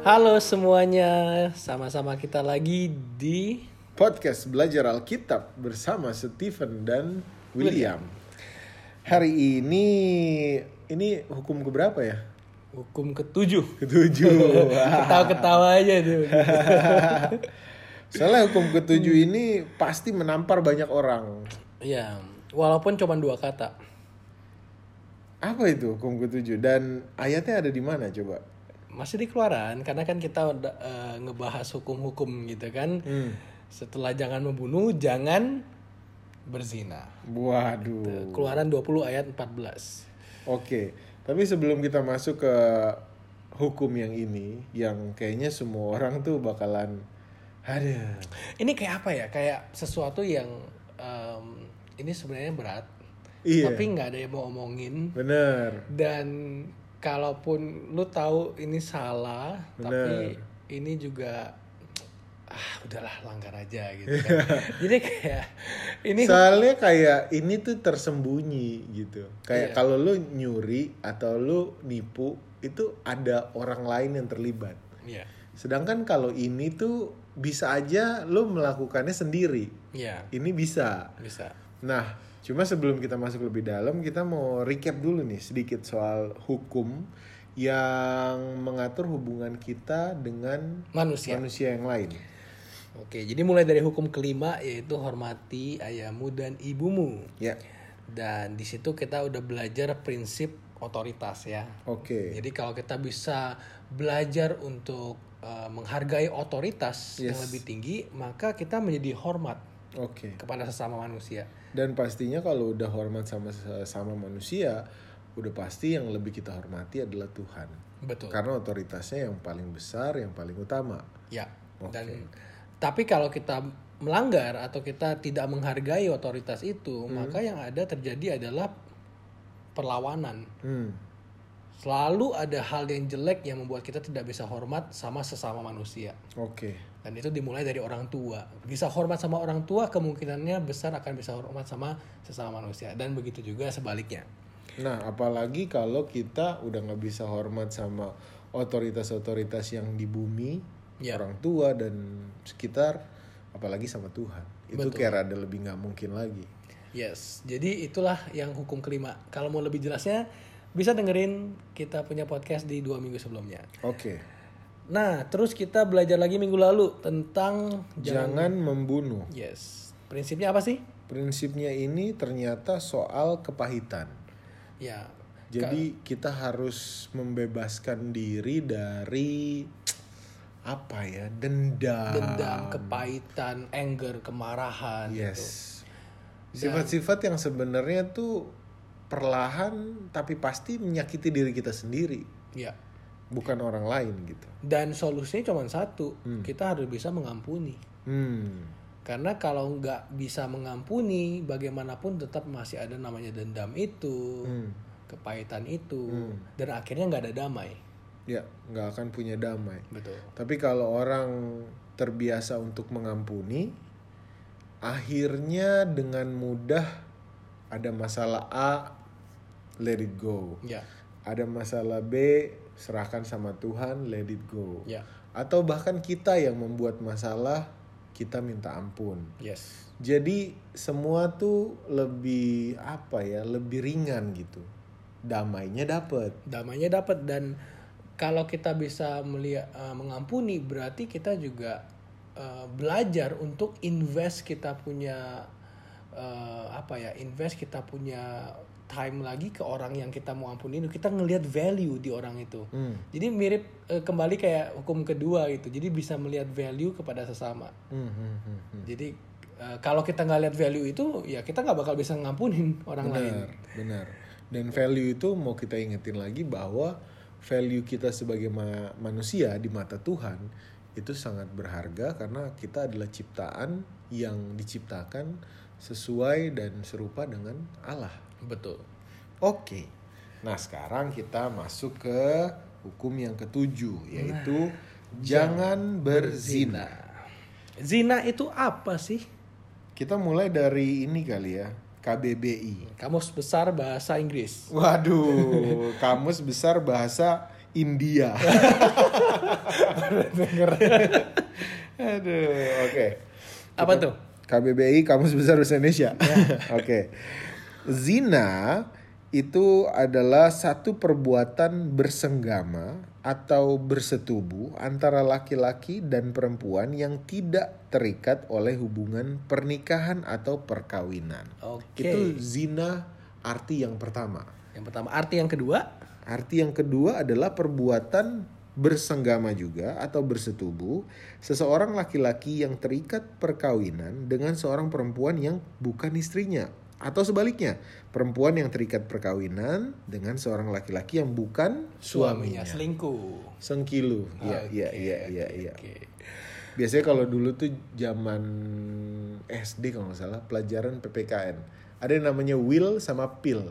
Halo semuanya, sama-sama kita lagi di Podcast Belajar Alkitab bersama Stephen dan William. Hari ini ini hukum keberapa ya? hukum ketujuh. Ketujuh. Ketawa-ketawa aja tuh. Soalnya hukum ketujuh ini pasti menampar banyak orang. ya, walaupun cuma dua kata. Apa itu hukum ketujuh dan ayatnya ada di mana coba? Masih di keluaran, karena kan kita udah eh, ngebahas hukum-hukum gitu kan. Hmm. Setelah jangan membunuh, jangan berzina. Waduh. Keluaran 20 ayat 14. Oke, tapi sebelum kita masuk ke hukum yang ini, yang kayaknya semua orang tuh bakalan ada. Ini kayak apa ya? Kayak sesuatu yang em, ini sebenarnya berat, Iya. tapi nggak ada yang mau omongin. Bener. dan kalaupun lu tahu ini salah tapi ini juga ah udahlah langgar aja gitu kan. jadi kayak ini Soalnya kayak ini tuh tersembunyi gitu. Iya. Kayak kalau lu nyuri atau lu nipu itu ada orang lain yang terlibat. ya Sedangkan kalau ini tuh bisa aja lu melakukannya sendiri. ya Ini bisa. bisa Nah, cuma sebelum kita masuk lebih dalam, kita mau recap dulu nih sedikit soal hukum yang mengatur hubungan kita dengan manusia manusia yang lain. oke jadi mulai dari hukum kelima yaitu hormati ayahmu dan ibumu Ya, dan di situ kita udah belajar prinsip otoritas ya oke. Jadi kalau kita bisa belajar untuk uh, menghargai otoritas yang Yes. lebih tinggi, maka kita menjadi hormat Oke. kepada sesama manusia. Dan pastinya kalau udah hormat sama sama manusia, udah pasti yang lebih kita hormati adalah Tuhan. Betul. Karena otoritasnya yang paling besar, yang paling utama. Ya. Oke. Dan tapi kalau kita melanggar atau kita tidak menghargai otoritas itu, maka yang ada terjadi adalah perlawanan. Hmm. Selalu ada hal yang jelek yang membuat kita tidak bisa hormat sama sesama manusia. Oke. Dan itu dimulai dari orang tua. Bisa hormat sama orang tua, kemungkinannya besar akan bisa hormat sama sesama manusia. Dan begitu juga sebaliknya. Nah, apalagi kalau kita udah nggak bisa hormat sama otoritas-otoritas yang di bumi, Ya. orang tua dan sekitar, apalagi sama Tuhan. Itu kayak rada lebih nggak mungkin lagi. Yes, jadi itulah yang hukum kelima. Kalau mau lebih jelasnya, bisa dengerin kita punya podcast di dua minggu sebelumnya. Oke. Nah, terus kita belajar lagi minggu lalu tentang Jangan membunuh. yes. Prinsipnya apa sih? Prinsipnya ini ternyata soal kepahitan. Ya, Jadi kita harus membebaskan diri dari apa ya dendam. dendam, kepahitan, anger, kemarahan gitu. Yes. Sifat-sifat yang sebenarnya tuh perlahan tapi pasti menyakiti diri kita sendiri, Ya. Bukan orang lain gitu. Dan solusinya cuma satu, kita harus bisa mengampuni. Hmm. Karena kalau nggak bisa mengampuni, bagaimanapun tetap masih ada namanya dendam itu, Hmm. kepahitan itu, dan akhirnya nggak ada damai. Ya, nggak akan punya damai. Betul. Tapi kalau orang terbiasa untuk mengampuni, akhirnya dengan mudah ada masalah A, let it go. Ya, Ada masalah B, serahkan sama Tuhan, let it go. ya, Atau bahkan kita yang membuat masalah, kita minta ampun. yes, Jadi semua tuh lebih apa ya, lebih ringan gitu. Damainya dapet. damainya dapat dan kalau kita bisa melihat eh, mengampuni, berarti kita juga eh, belajar untuk invest kita punya eh, apa ya, invest kita punya time lagi ke orang yang kita mau ampuni itu kita ngelihat value di orang itu Hmm. jadi mirip eh, kembali kayak hukum kedua gitu jadi bisa melihat value kepada sesama Hmm, hmm, hmm, hmm. jadi eh, kalau kita nggak lihat value itu ya kita nggak bakal bisa ngampunin orang lain Benar, benar. Dan value itu mau kita ingetin lagi bahwa value kita sebagai ma- manusia di mata Tuhan itu sangat berharga karena kita adalah ciptaan yang diciptakan sesuai dan serupa dengan Allah. Betul Oke. Nah, sekarang kita masuk ke hukum yang ketujuh yaitu jangan berzina. zina itu apa sih Kita mulai dari ini kali ya, KBBI. Kamus Besar Bahasa Inggris. Waduh, kamus besar bahasa India. Denger. Aduh, oke. Apa tuh? KBBI Kamus Besar Bahasa Indonesia. Oke. Zina itu adalah satu perbuatan bersenggama atau bersetubuh antara laki-laki dan perempuan yang tidak terikat oleh hubungan pernikahan atau perkawinan. Oke. Itu zina arti yang pertama. Yang pertama, arti yang kedua, Arti yang kedua adalah perbuatan bersenggama juga atau bersetubuh seseorang laki-laki yang terikat perkawinan dengan seorang perempuan yang bukan istrinya atau sebaliknya perempuan yang terikat perkawinan dengan seorang laki-laki yang bukan suaminya selingkuh. Sengkilu. Iya, iya, iya, iya, iya. Biasanya kalau dulu tuh zaman SD kalau nggak salah pelajaran PPKN ada yang namanya will sama pill.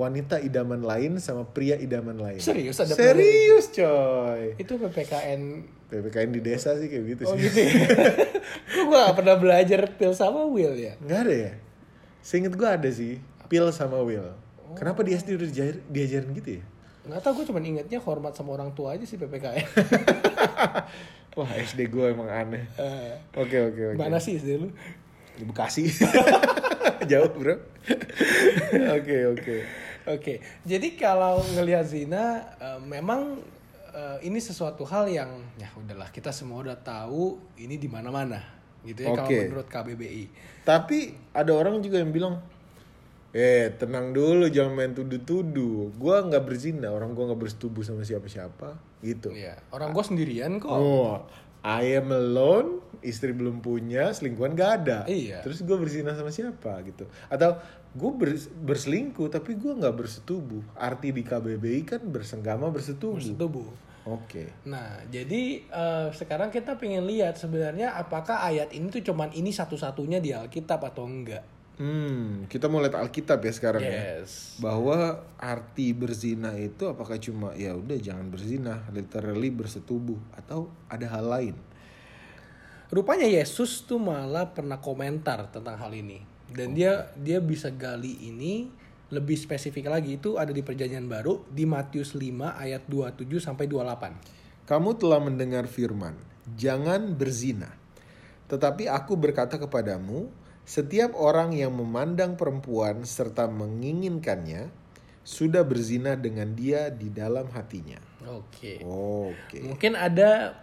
Wanita idaman lain sama pria idaman lain. Serius ada Serius coy. Itu PPKN PPKN di desa sih kayak gitu Oh sih. gitu ya. Gua gak pernah belajar pil sama Will ya? Nggak ada ya? Seinget gue ada sih. Pill sama will. Kenapa di SD udah diajar- diajarin gitu ya? Nggak tahu gue cuma ingetnya hormat sama orang tua aja sih PPKN. Wah SD gue emang aneh. Eh, Oke oke oke. Mana sih SD lu? Di Bekasi. Jauh bro. Oke oke. Oke, jadi kalau ngelihat zina, eh, memang eh, ini sesuatu hal yang ya udahlah kita semua udah tahu ini di mana-mana, gitu ya kalau Oke. menurut KBBI. Tapi ada orang juga yang bilang, eh tenang dulu jangan main tuduh-tuduh. Gua nggak berzina, orang gua nggak bersetubuh sama siapa-siapa, gitu. Iya, orang gue sendirian kok. Oh, I am alone, istri belum punya, selingkuhan gak ada. Iya. Terus gue berzina sama siapa gitu? Atau gue berselingkuh tapi gue nggak bersetubuh. Arti di KBBI kan bersenggama bersetubuh. Bersetubuh. Oke. Nah, jadi eh, sekarang kita pengen lihat sebenarnya apakah ayat ini tuh cuman ini satu-satunya di Alkitab atau enggak? Hmm, kita mau lihat Alkitab ya sekarang ya. Yes. Bahwa arti berzina itu apakah cuma ya udah jangan berzina, literally bersetubuh atau ada hal lain? Rupanya Yesus tuh malah pernah komentar tentang hal ini. Dan dia dia bisa gali ini lebih spesifik lagi itu ada di Perjanjian Baru di Matius 5 ayat 27 sampai 28. Kamu telah mendengar firman, jangan berzina. Tetapi aku berkata kepadamu, setiap orang yang memandang perempuan serta menginginkannya sudah berzina dengan dia di dalam hatinya. Oke. Oke. Mungkin ada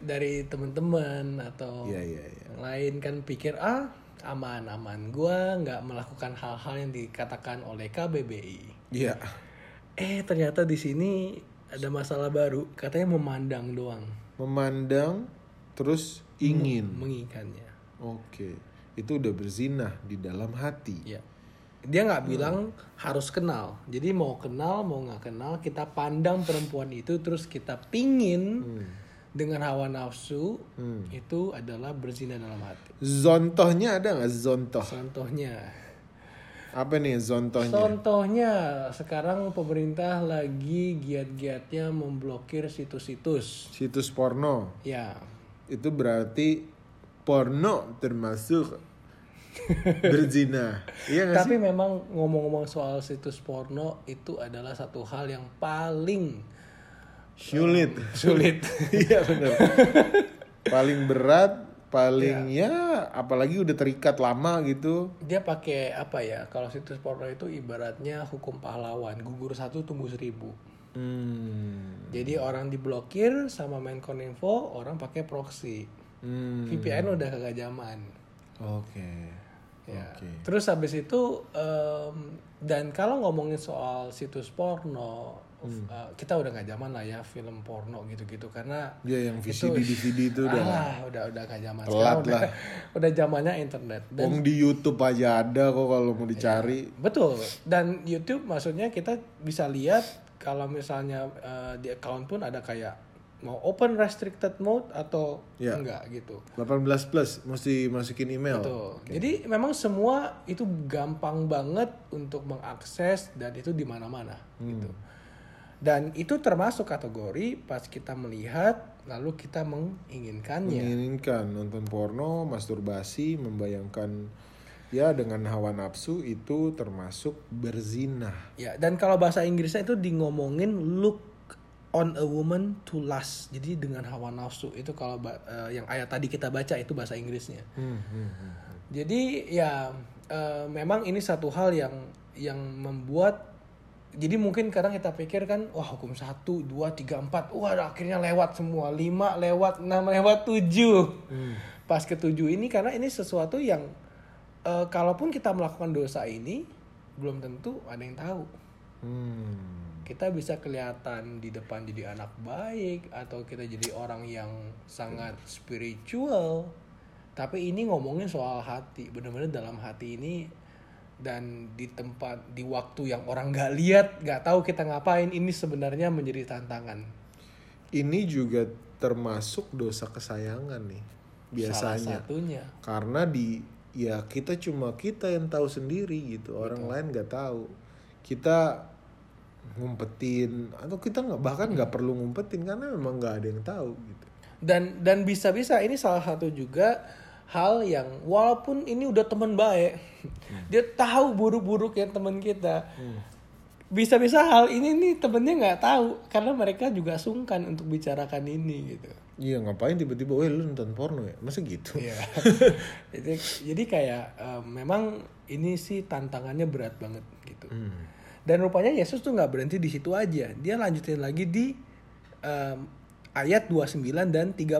dari teman-teman atau iya, iya. yang lain kan pikir ah aman aman gua nggak melakukan hal-hal yang dikatakan oleh KBBI. Iya. Eh ternyata di sini ada masalah baru katanya memandang doang Memandang terus ingin. menginginkannya. Oke. Itu udah berzina di dalam hati. Ya. Dia nggak bilang harus kenal. Jadi mau kenal mau nggak kenal kita pandang perempuan itu terus kita pingin dengan hawa nafsu itu adalah berzina dalam hati. Zontohnya ada nggak zontoh? Contohnya, Apa nih zontohnya? contohnya sekarang pemerintah lagi giat-giatnya memblokir situs-situs. Situs porno. Ya, itu berarti porno termasuk berzina. Iya gak sih? tapi memang ngomong-ngomong soal situs porno itu adalah satu hal yang paling Sulit. sulit. Iya benar. paling berat, paling ya apalagi udah terikat lama gitu. Dia pakai apa ya? Kalau situs porno itu ibaratnya hukum pahlawan, gugur satu tumbuh seribu. Hmm. Jadi orang diblokir sama Menkominfo, orang pakai proxy. Hmm. VPN udah kagak zaman. Oke. Ya. Oke. Terus habis itu em, dan kalau ngomongin soal situs porno, Hmm. uh, kita udah nggak zaman lah ya film porno gitu-gitu karena Ya yang VCD DVD itu udah ah, udah udah nggak zaman Telat Sekarang udah, lah. udah zamannya internet dan Wong di YouTube aja ada kok kalau mau dicari. betul dan YouTube maksudnya kita bisa lihat kalau misalnya uh, di account pun ada kayak mau open restricted mode atau Ya. enggak gitu 18 plus mesti masukin email. Betul. Jadi memang semua itu gampang banget untuk mengakses dan itu di mana-mana gitu. Dan itu termasuk kategori pas kita melihat lalu kita menginginkannya. menginginkan nonton porno, masturbasi, membayangkan ya dengan hawa nafsu itu termasuk berzina. Ya, dan kalau bahasa Inggrisnya itu di ngomongin look on a woman to lust. Jadi dengan hawa nafsu itu kalau eh, yang ayat tadi kita baca itu bahasa Inggrisnya. Hmm, hmm, hmm. Jadi ya eh, memang ini satu hal yang yang membuat jadi mungkin kadang kita pikir kan wah hukum satu dua tiga empat. Wah akhirnya lewat semua. Lima lewat enam lewat tujuh. Pas ketujuh ini karena ini sesuatu yang eh, kalaupun kita melakukan dosa ini belum tentu ada yang tahu. Hmm. kita bisa kelihatan di depan jadi anak baik atau kita jadi orang yang sangat spiritual. Tapi ini ngomongin soal hati. Bener-bener dalam hati ini dan di tempat di waktu yang orang nggak lihat nggak tahu kita ngapain ini sebenarnya menjadi tantangan Ini juga termasuk dosa kesayangan nih salah biasanya. satunya Karena di ya kita cuma kita yang tahu sendiri gitu, orang lain nggak tahu. Kita ngumpetin atau kita nggak bahkan nggak perlu ngumpetin karena memang nggak ada yang tahu gitu. dan dan bisa-bisa ini salah satu juga hal yang walaupun ini udah teman baik dia tahu buruk-buruk yang teman kita bisa-bisa hal ini nih temennya nggak tahu karena mereka juga sungkan untuk bicarakan ini gitu Iya ngapain tiba-tiba, weh lu nonton porno ya? Masa gitu? Iya. jadi, jadi kayak eh, memang ini sih tantangannya berat banget gitu. Hmm. Dan rupanya Yesus tuh nggak berhenti di situ aja. Dia lanjutin lagi di em, ayat 29 dan 30.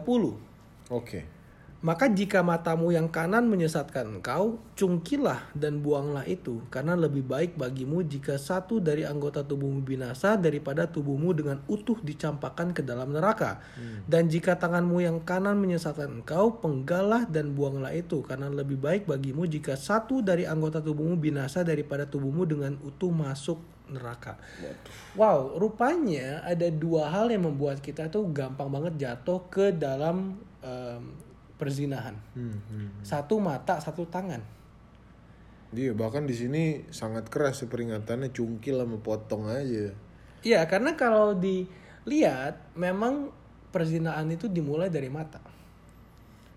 Oke. Maka jika matamu yang kanan menyesatkan engkau, cungkilah dan buanglah itu, karena lebih baik bagimu jika satu dari anggota tubuhmu binasa daripada tubuhmu dengan utuh dicampakkan ke dalam neraka. Dan jika tanganmu yang kanan menyesatkan engkau, penggalah dan buanglah itu, karena lebih baik bagimu jika satu dari anggota tubuhmu binasa daripada tubuhmu dengan utuh masuk neraka. Wow, rupanya ada dua hal yang membuat kita tuh gampang banget jatuh ke dalam em, perzinahan. Hmm, hmm. Satu mata, satu tangan. Iya bahkan di sini sangat keras peringatannya cungkil sama potong aja. Iya, karena kalau dilihat memang perzinahan itu dimulai dari mata.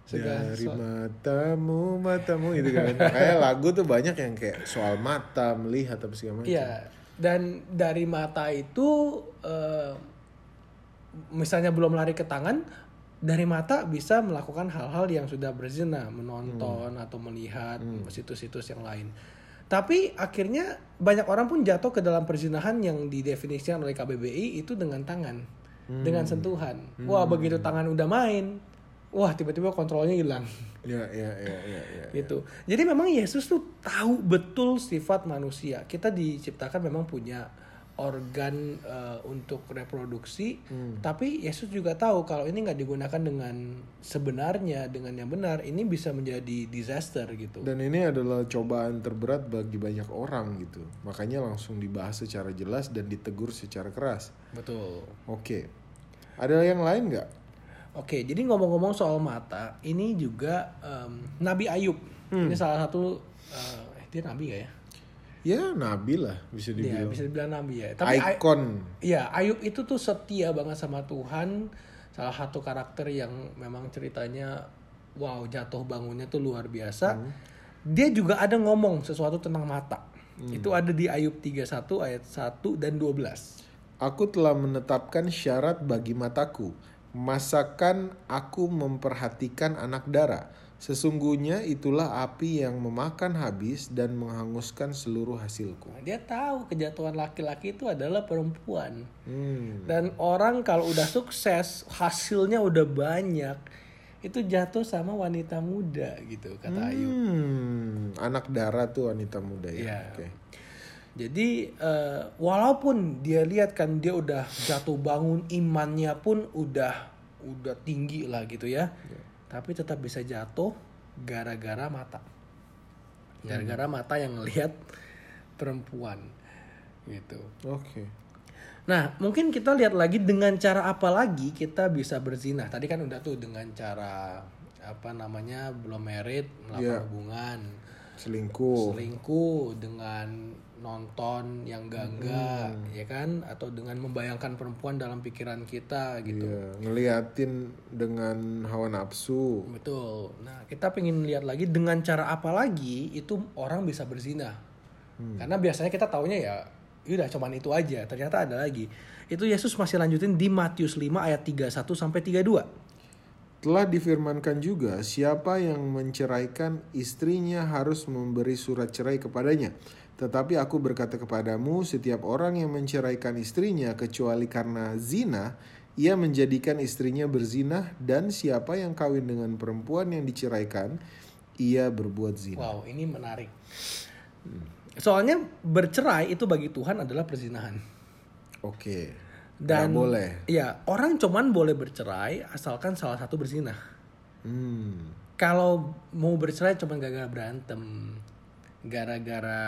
Segala Dari sesuatu. matamu, matamu gitu kan. Kayak lagu tuh banyak yang kayak soal mata, melihat apa segala macam. Iya, dan dari mata itu eh, misalnya belum lari ke tangan, dari mata bisa melakukan hal-hal yang sudah berzina, menonton atau melihat situs-situs yang lain. Tapi akhirnya banyak orang pun jatuh ke dalam perzinahan yang didefinisikan oleh KBBI itu dengan tangan, dengan sentuhan. Wah begitu tangan udah main, wah tiba-tiba kontrolnya hilang. Iya, iya, iya, iya, iya. gitu. Jadi memang Yesus tuh tahu betul sifat manusia. Kita diciptakan memang punya organ eh, untuk reproduksi, tapi Yesus juga tahu kalau ini nggak digunakan dengan sebenarnya, dengan yang benar, ini bisa menjadi disaster gitu. Dan ini adalah cobaan terberat bagi banyak orang gitu. Makanya langsung dibahas secara jelas dan ditegur secara keras. Betul. Oke. Ada yang lain nggak? Oke, jadi ngomong-ngomong soal mata, ini juga em, Nabi Ayub. Ini salah satu eh, dia nabi gak ya? Ya nabi lah bisa Iya, dibilang. bisa dibilang nabi ya. Tapi Icon. Iya, Ayub itu tuh setia banget sama Tuhan. Salah satu karakter yang memang ceritanya wow, jatuh bangunnya tuh luar biasa. Dia juga ada ngomong sesuatu tentang mata. Itu ada di Ayub 31 ayat 1 dan 12. Aku telah menetapkan syarat bagi mataku. Masakan aku memperhatikan anak darah. Sesungguhnya itulah api yang memakan habis dan menghanguskan seluruh hasilku. Nah, dia tahu kejatuhan laki-laki itu adalah perempuan. Hmm. Dan orang kalau udah sukses, hasilnya udah banyak, itu jatuh sama wanita muda gitu kata. Hmm, anak darah tuh wanita muda ya. Iya. Oke. Jadi eh, walaupun dia lihat kan dia udah jatuh bangun imannya pun udah udah tinggi lah gitu ya. Tapi tetap bisa jatuh gara-gara mata. Gara-gara mata yang ngelihat perempuan gitu. Oke. Nah, mungkin kita lihat lagi dengan cara apa lagi kita bisa berzina. Tadi kan udah tuh dengan cara apa namanya belum married melakukan Iya. hubungan Selingkuh. selingkuh dengan nonton yang gangga ya kan atau dengan membayangkan perempuan dalam pikiran kita gitu Iya, ngeliatin dengan hawa nafsu. betul nah kita pengen lihat lagi dengan cara apa lagi itu orang bisa berzina karena biasanya kita taunya ya udah cuman itu aja. Ternyata ada lagi. Itu Yesus masih lanjutin di Matius 5 ayat 31 sampai 32. Telah difirmankan juga, siapa yang menceraikan istrinya harus memberi surat cerai kepadanya. Tetapi aku berkata kepadamu, setiap orang yang menceraikan istrinya kecuali karena zina, ia menjadikan istrinya berzina dan siapa yang kawin dengan perempuan yang diceraikan, ia berbuat zina. Wow, ini menarik. Soalnya bercerai itu bagi Tuhan adalah perzinahan. Oke. Dan Nggak boleh. Ya, orang cuman boleh bercerai asalkan salah satu berzina. Hmm. Kalau mau bercerai cuman gara-gara berantem, gara-gara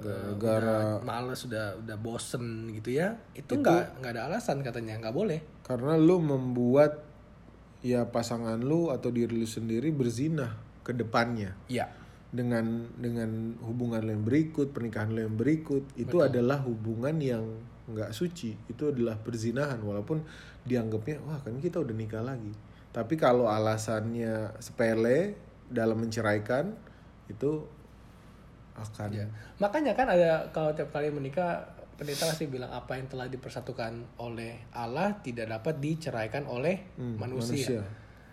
eh, Gara-gara- udah males sudah udah bosen gitu ya, itu nggak nggak ada alasan katanya nggak boleh. Karena lu membuat ya pasangan lu atau diri lu sendiri berzina ke depannya. Iya. dengan dengan hubungan lo yang berikut pernikahan lo yang berikut itu adalah hubungan yang nggak suci itu adalah perzinahan walaupun dianggapnya wah kan kita udah nikah lagi tapi kalau alasannya sepele dalam menceraikan itu akan Ya. Makanya kan ada kalau tiap kali menikah pendeta pasti bilang apa yang telah dipersatukan oleh Allah tidak dapat diceraikan oleh Hmm, manusia.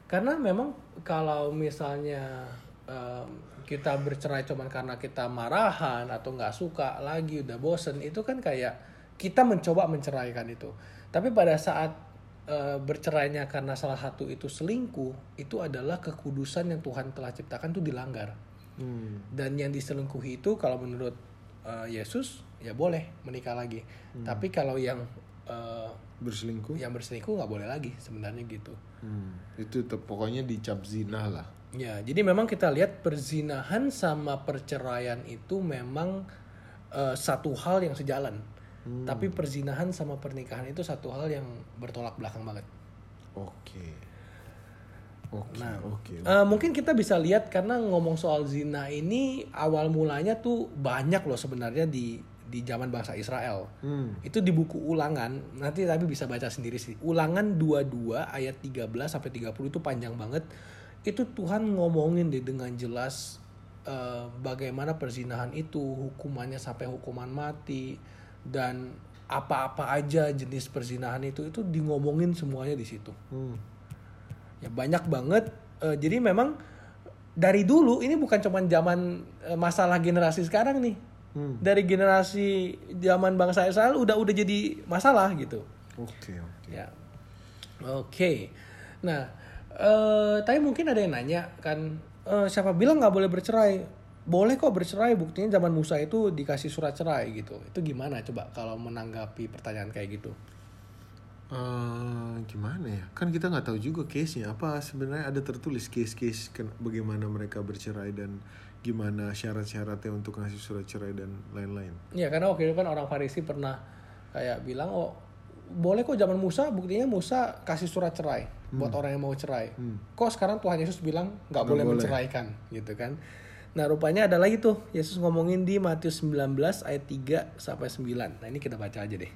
Karena memang kalau misalnya em, kita bercerai cuman karena kita marahan atau nggak suka lagi udah bosen itu kan kayak kita mencoba menceraikan itu. Tapi pada saat eh, bercerainya karena salah satu itu selingkuh itu adalah kekudusan yang Tuhan telah ciptakan itu dilanggar hmm, dan yang diselingkuhi itu kalau menurut uh, Yesus ya boleh menikah lagi. Tapi kalau yang uh, berselingkuh? yang berselingkuh nggak boleh lagi sebenarnya gitu. Hmm, itu tuh pokoknya dicap zina lah. Ya jadi memang kita lihat perzinahan sama perceraian itu memang uh, satu hal yang sejalan. Tapi perzinahan sama pernikahan itu satu hal yang bertolak belakang banget. Oke oke Nah, oke Eh, mungkin kita bisa lihat karena ngomong soal zina ini awal mulanya tuh banyak loh sebenarnya di di zaman bangsa Israel. hmm, Itu di buku Ulangan, nanti tapi bisa baca sendiri sih. Ulangan 22 ayat 13 sampai 30 itu panjang banget. Itu Tuhan ngomongin deh dengan jelas eh, bagaimana perzinahan itu hukumannya sampai hukuman mati dan apa-apa aja jenis perzinahan itu itu di ngomongin semuanya di situ. hmm, Ya banyak banget. Eh, jadi memang dari dulu ini bukan cuma zaman eh, masalah generasi sekarang nih. hmm. Dari generasi zaman bangsa Israel udah udah jadi masalah gitu. oke oke Ya. Oke. Nah, eh tapi mungkin ada yang nanya kan eh, siapa bilang nggak boleh bercerai? Boleh kok bercerai, buktinya zaman Musa itu dikasih surat cerai gitu. Itu gimana coba kalau menanggapi pertanyaan kayak gitu? Eh, gimana ya? Kan kita nggak tahu juga case-nya apa sebenarnya ada tertulis case-case ken- bagaimana mereka bercerai dan gimana syarat-syaratnya untuk ngasih surat cerai dan lain-lain. Iya karena waktu itu kan orang Farisi pernah kayak bilang oh boleh kok zaman Musa buktinya Musa kasih surat cerai buat orang yang mau cerai. Kok sekarang Tuhan Yesus bilang nggak boleh, boleh. menceraikan gitu kan? Nah rupanya ada lagi tuh Yesus ngomongin di Matius 19 ayat 3 sampai 9. Nah ini kita baca aja deh.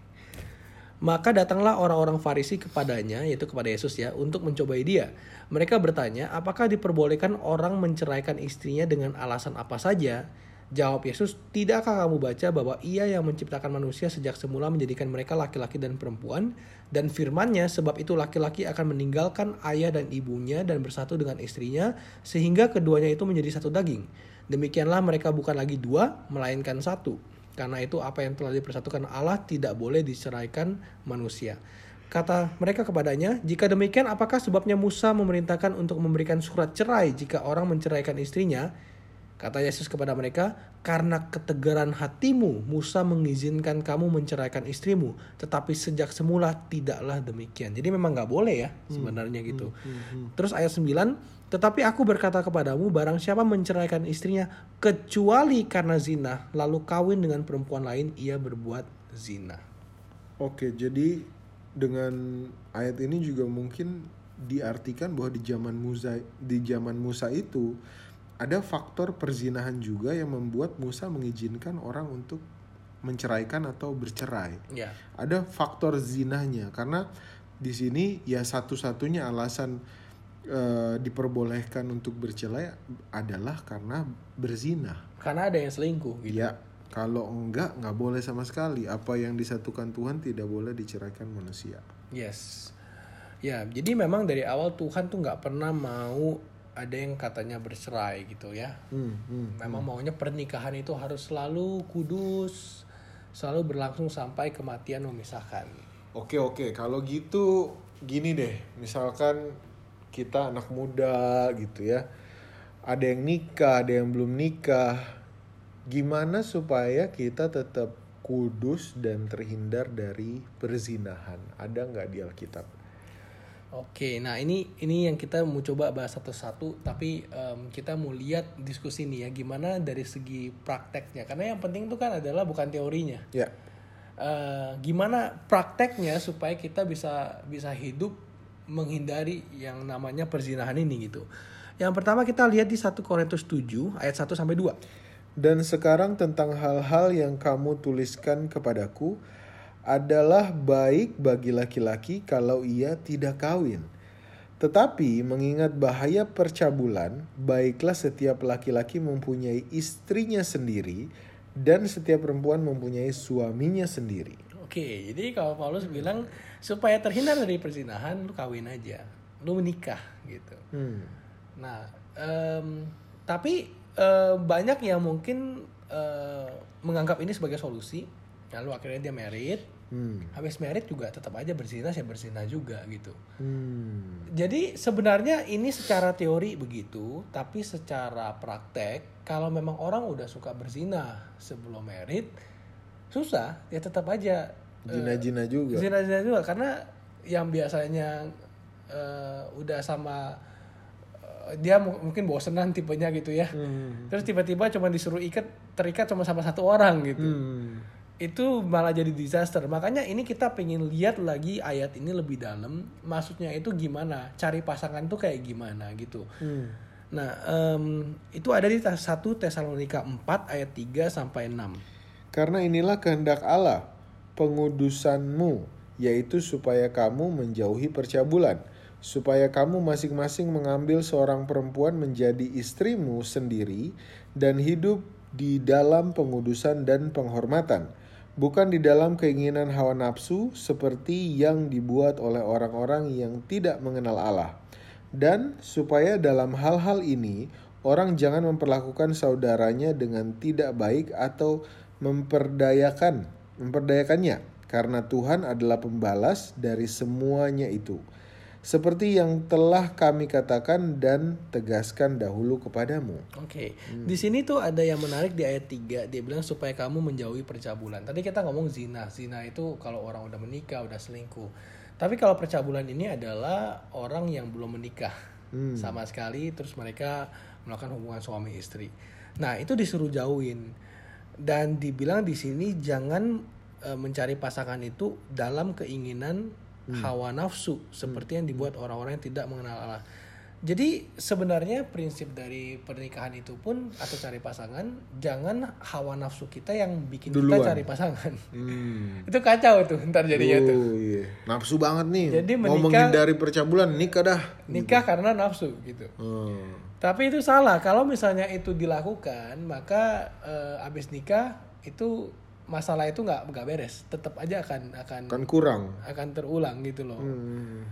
Maka datanglah orang-orang Farisi kepadanya, yaitu kepada Yesus ya, untuk mencobai dia. Mereka bertanya, apakah diperbolehkan orang menceraikan istrinya dengan alasan apa saja? Jawab Yesus, tidakkah kamu baca bahwa ia yang menciptakan manusia sejak semula menjadikan mereka laki-laki dan perempuan? Dan firmannya, sebab itu laki-laki akan meninggalkan ayah dan ibunya dan bersatu dengan istrinya, sehingga keduanya itu menjadi satu daging. Demikianlah mereka bukan lagi dua, melainkan satu. Karena itu apa yang telah dipersatukan Allah tidak boleh diceraikan manusia. Kata mereka kepadanya, jika demikian apakah sebabnya Musa memerintahkan untuk memberikan surat cerai jika orang menceraikan istrinya? Kata Yesus kepada mereka, karena ketegaran hatimu Musa mengizinkan kamu menceraikan istrimu, tetapi sejak semula tidaklah demikian. Jadi memang nggak boleh ya sebenarnya gitu. Terus ayat 9, tetapi aku berkata kepadamu, barang siapa menceraikan istrinya kecuali karena zina, lalu kawin dengan perempuan lain, ia berbuat zina. Oke, jadi dengan ayat ini juga mungkin diartikan bahwa di zaman Musa di zaman Musa itu ada faktor perzinahan juga yang membuat Musa mengizinkan orang untuk menceraikan atau bercerai. Ya, Ada faktor zinahnya karena di sini ya satu-satunya alasan eh, diperbolehkan untuk bercerai adalah karena berzina. karena ada yang selingkuh gitu. Ya, Kalau enggak, nggak boleh sama sekali. Apa yang disatukan Tuhan tidak boleh diceraikan manusia. Yes. Ya, jadi memang dari awal Tuhan tuh nggak pernah mau ada yang katanya bercerai gitu ya. Hmm, hmm. Memang maunya pernikahan itu harus selalu kudus, selalu berlangsung sampai kematian memisahkan. Oke oke, kalau gitu gini deh, misalkan kita anak muda gitu ya, ada yang nikah, ada yang belum nikah, gimana supaya kita tetap kudus dan terhindar dari perzinahan? Ada nggak di Alkitab? Oke, nah ini ini yang kita mau coba bahas satu-satu, tapi em, kita mau lihat diskusi nih ya gimana dari segi prakteknya. Karena yang penting itu kan adalah bukan teorinya. Ya, Eh, gimana prakteknya supaya kita bisa bisa hidup menghindari yang namanya perzinahan ini gitu. Yang pertama kita lihat di 1 Korintus 7 ayat 1 sampai 2. Dan sekarang tentang hal-hal yang kamu tuliskan kepadaku adalah baik bagi laki-laki kalau ia tidak kawin. Tetapi mengingat bahaya percabulan, baiklah setiap laki-laki mempunyai istrinya sendiri dan setiap perempuan mempunyai suaminya sendiri. Oke, jadi kalau Paulus bilang supaya terhindar dari perzinahan lu kawin aja, lu menikah gitu. Hmm. Nah, em, tapi eh, banyak yang mungkin eh, menganggap ini sebagai solusi, lalu akhirnya dia merit, Hmm. habis merit juga tetap aja berzina, saya berzina juga gitu. Hmm. Jadi sebenarnya ini secara teori begitu, tapi secara praktek kalau memang orang udah suka berzina sebelum merit, susah, ya tetap aja eh, Jina-jina juga. zina-zina juga karena yang biasanya eh, udah sama eh, dia mu- mungkin bosenan tipenya gitu ya. Hmm. Terus tiba-tiba cuma disuruh ikat terikat cuma sama satu orang gitu. Hmm. Itu malah jadi disaster. Makanya ini kita pengen lihat lagi ayat ini lebih dalam. Maksudnya itu gimana? Cari pasangan tuh kayak gimana gitu. Hmm. Nah, em, itu ada di 1 Tesalonika 4 ayat 3 sampai 6. Karena inilah kehendak Allah, pengudusanmu, yaitu supaya kamu menjauhi percabulan, supaya kamu masing-masing mengambil seorang perempuan menjadi istrimu sendiri dan hidup di dalam pengudusan dan penghormatan, bukan di dalam keinginan hawa nafsu seperti yang dibuat oleh orang-orang yang tidak mengenal Allah. Dan supaya dalam hal-hal ini orang jangan memperlakukan saudaranya dengan tidak baik atau memperdayakan memperdayakannya karena Tuhan adalah pembalas dari semuanya itu. Seperti yang telah kami katakan dan tegaskan dahulu kepadamu. Oke, di sini tuh ada yang menarik di ayat 3 Dia bilang supaya kamu menjauhi percabulan. Tadi kita ngomong zina. Zina itu kalau orang udah menikah, udah selingkuh. Tapi kalau percabulan ini adalah orang yang belum menikah Hmm. Sama sekali Terus mereka melakukan hubungan suami istri. Nah itu disuruh jauhin. Dan dibilang di sini jangan eh, mencari pasangan itu dalam keinginan hawa nafsu Seperti yang dibuat orang-orang yang tidak mengenal Allah jadi sebenarnya prinsip dari pernikahan itu pun atau cari pasangan jangan hawa nafsu kita yang bikin Duluan. kita cari pasangan. Hmm. itu kacau tuh ntar jadinya tuh. Oh, iya. Nafsu banget nih. Jadi Mau menikah- menghindari percabulan, nikah dah. Nikah karena nafsu gitu. Hmm. Tapi itu salah. Kalau misalnya itu dilakukan, maka eh, abis nikah itu masalah itu nggak nggak beres. Tetap aja akan akan Kan kurang. akan terulang gitu loh. Hmm.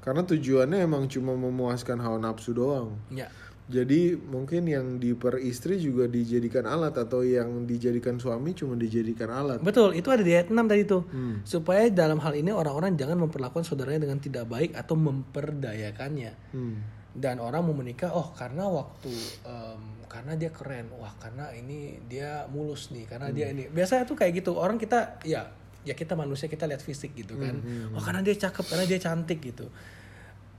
Karena tujuannya emang cuma memuaskan hawa nafsu doang. Ya. Jadi mungkin yang diperistri juga dijadikan alat atau yang dijadikan suami cuma dijadikan alat. Betul, itu ada di ayat 6 tadi tuh. Hmm. Supaya dalam hal ini orang-orang jangan memperlakukan saudaranya dengan tidak baik atau memperdayakannya. Hmm. Dan orang mau menikah oh karena waktu em, karena dia keren. Wah karena ini dia mulus nih karena dia ini. Biasanya tuh kayak gitu. Orang kita ya ya kita manusia kita lihat fisik gitu kan. Oh karena dia cakep karena dia cantik gitu.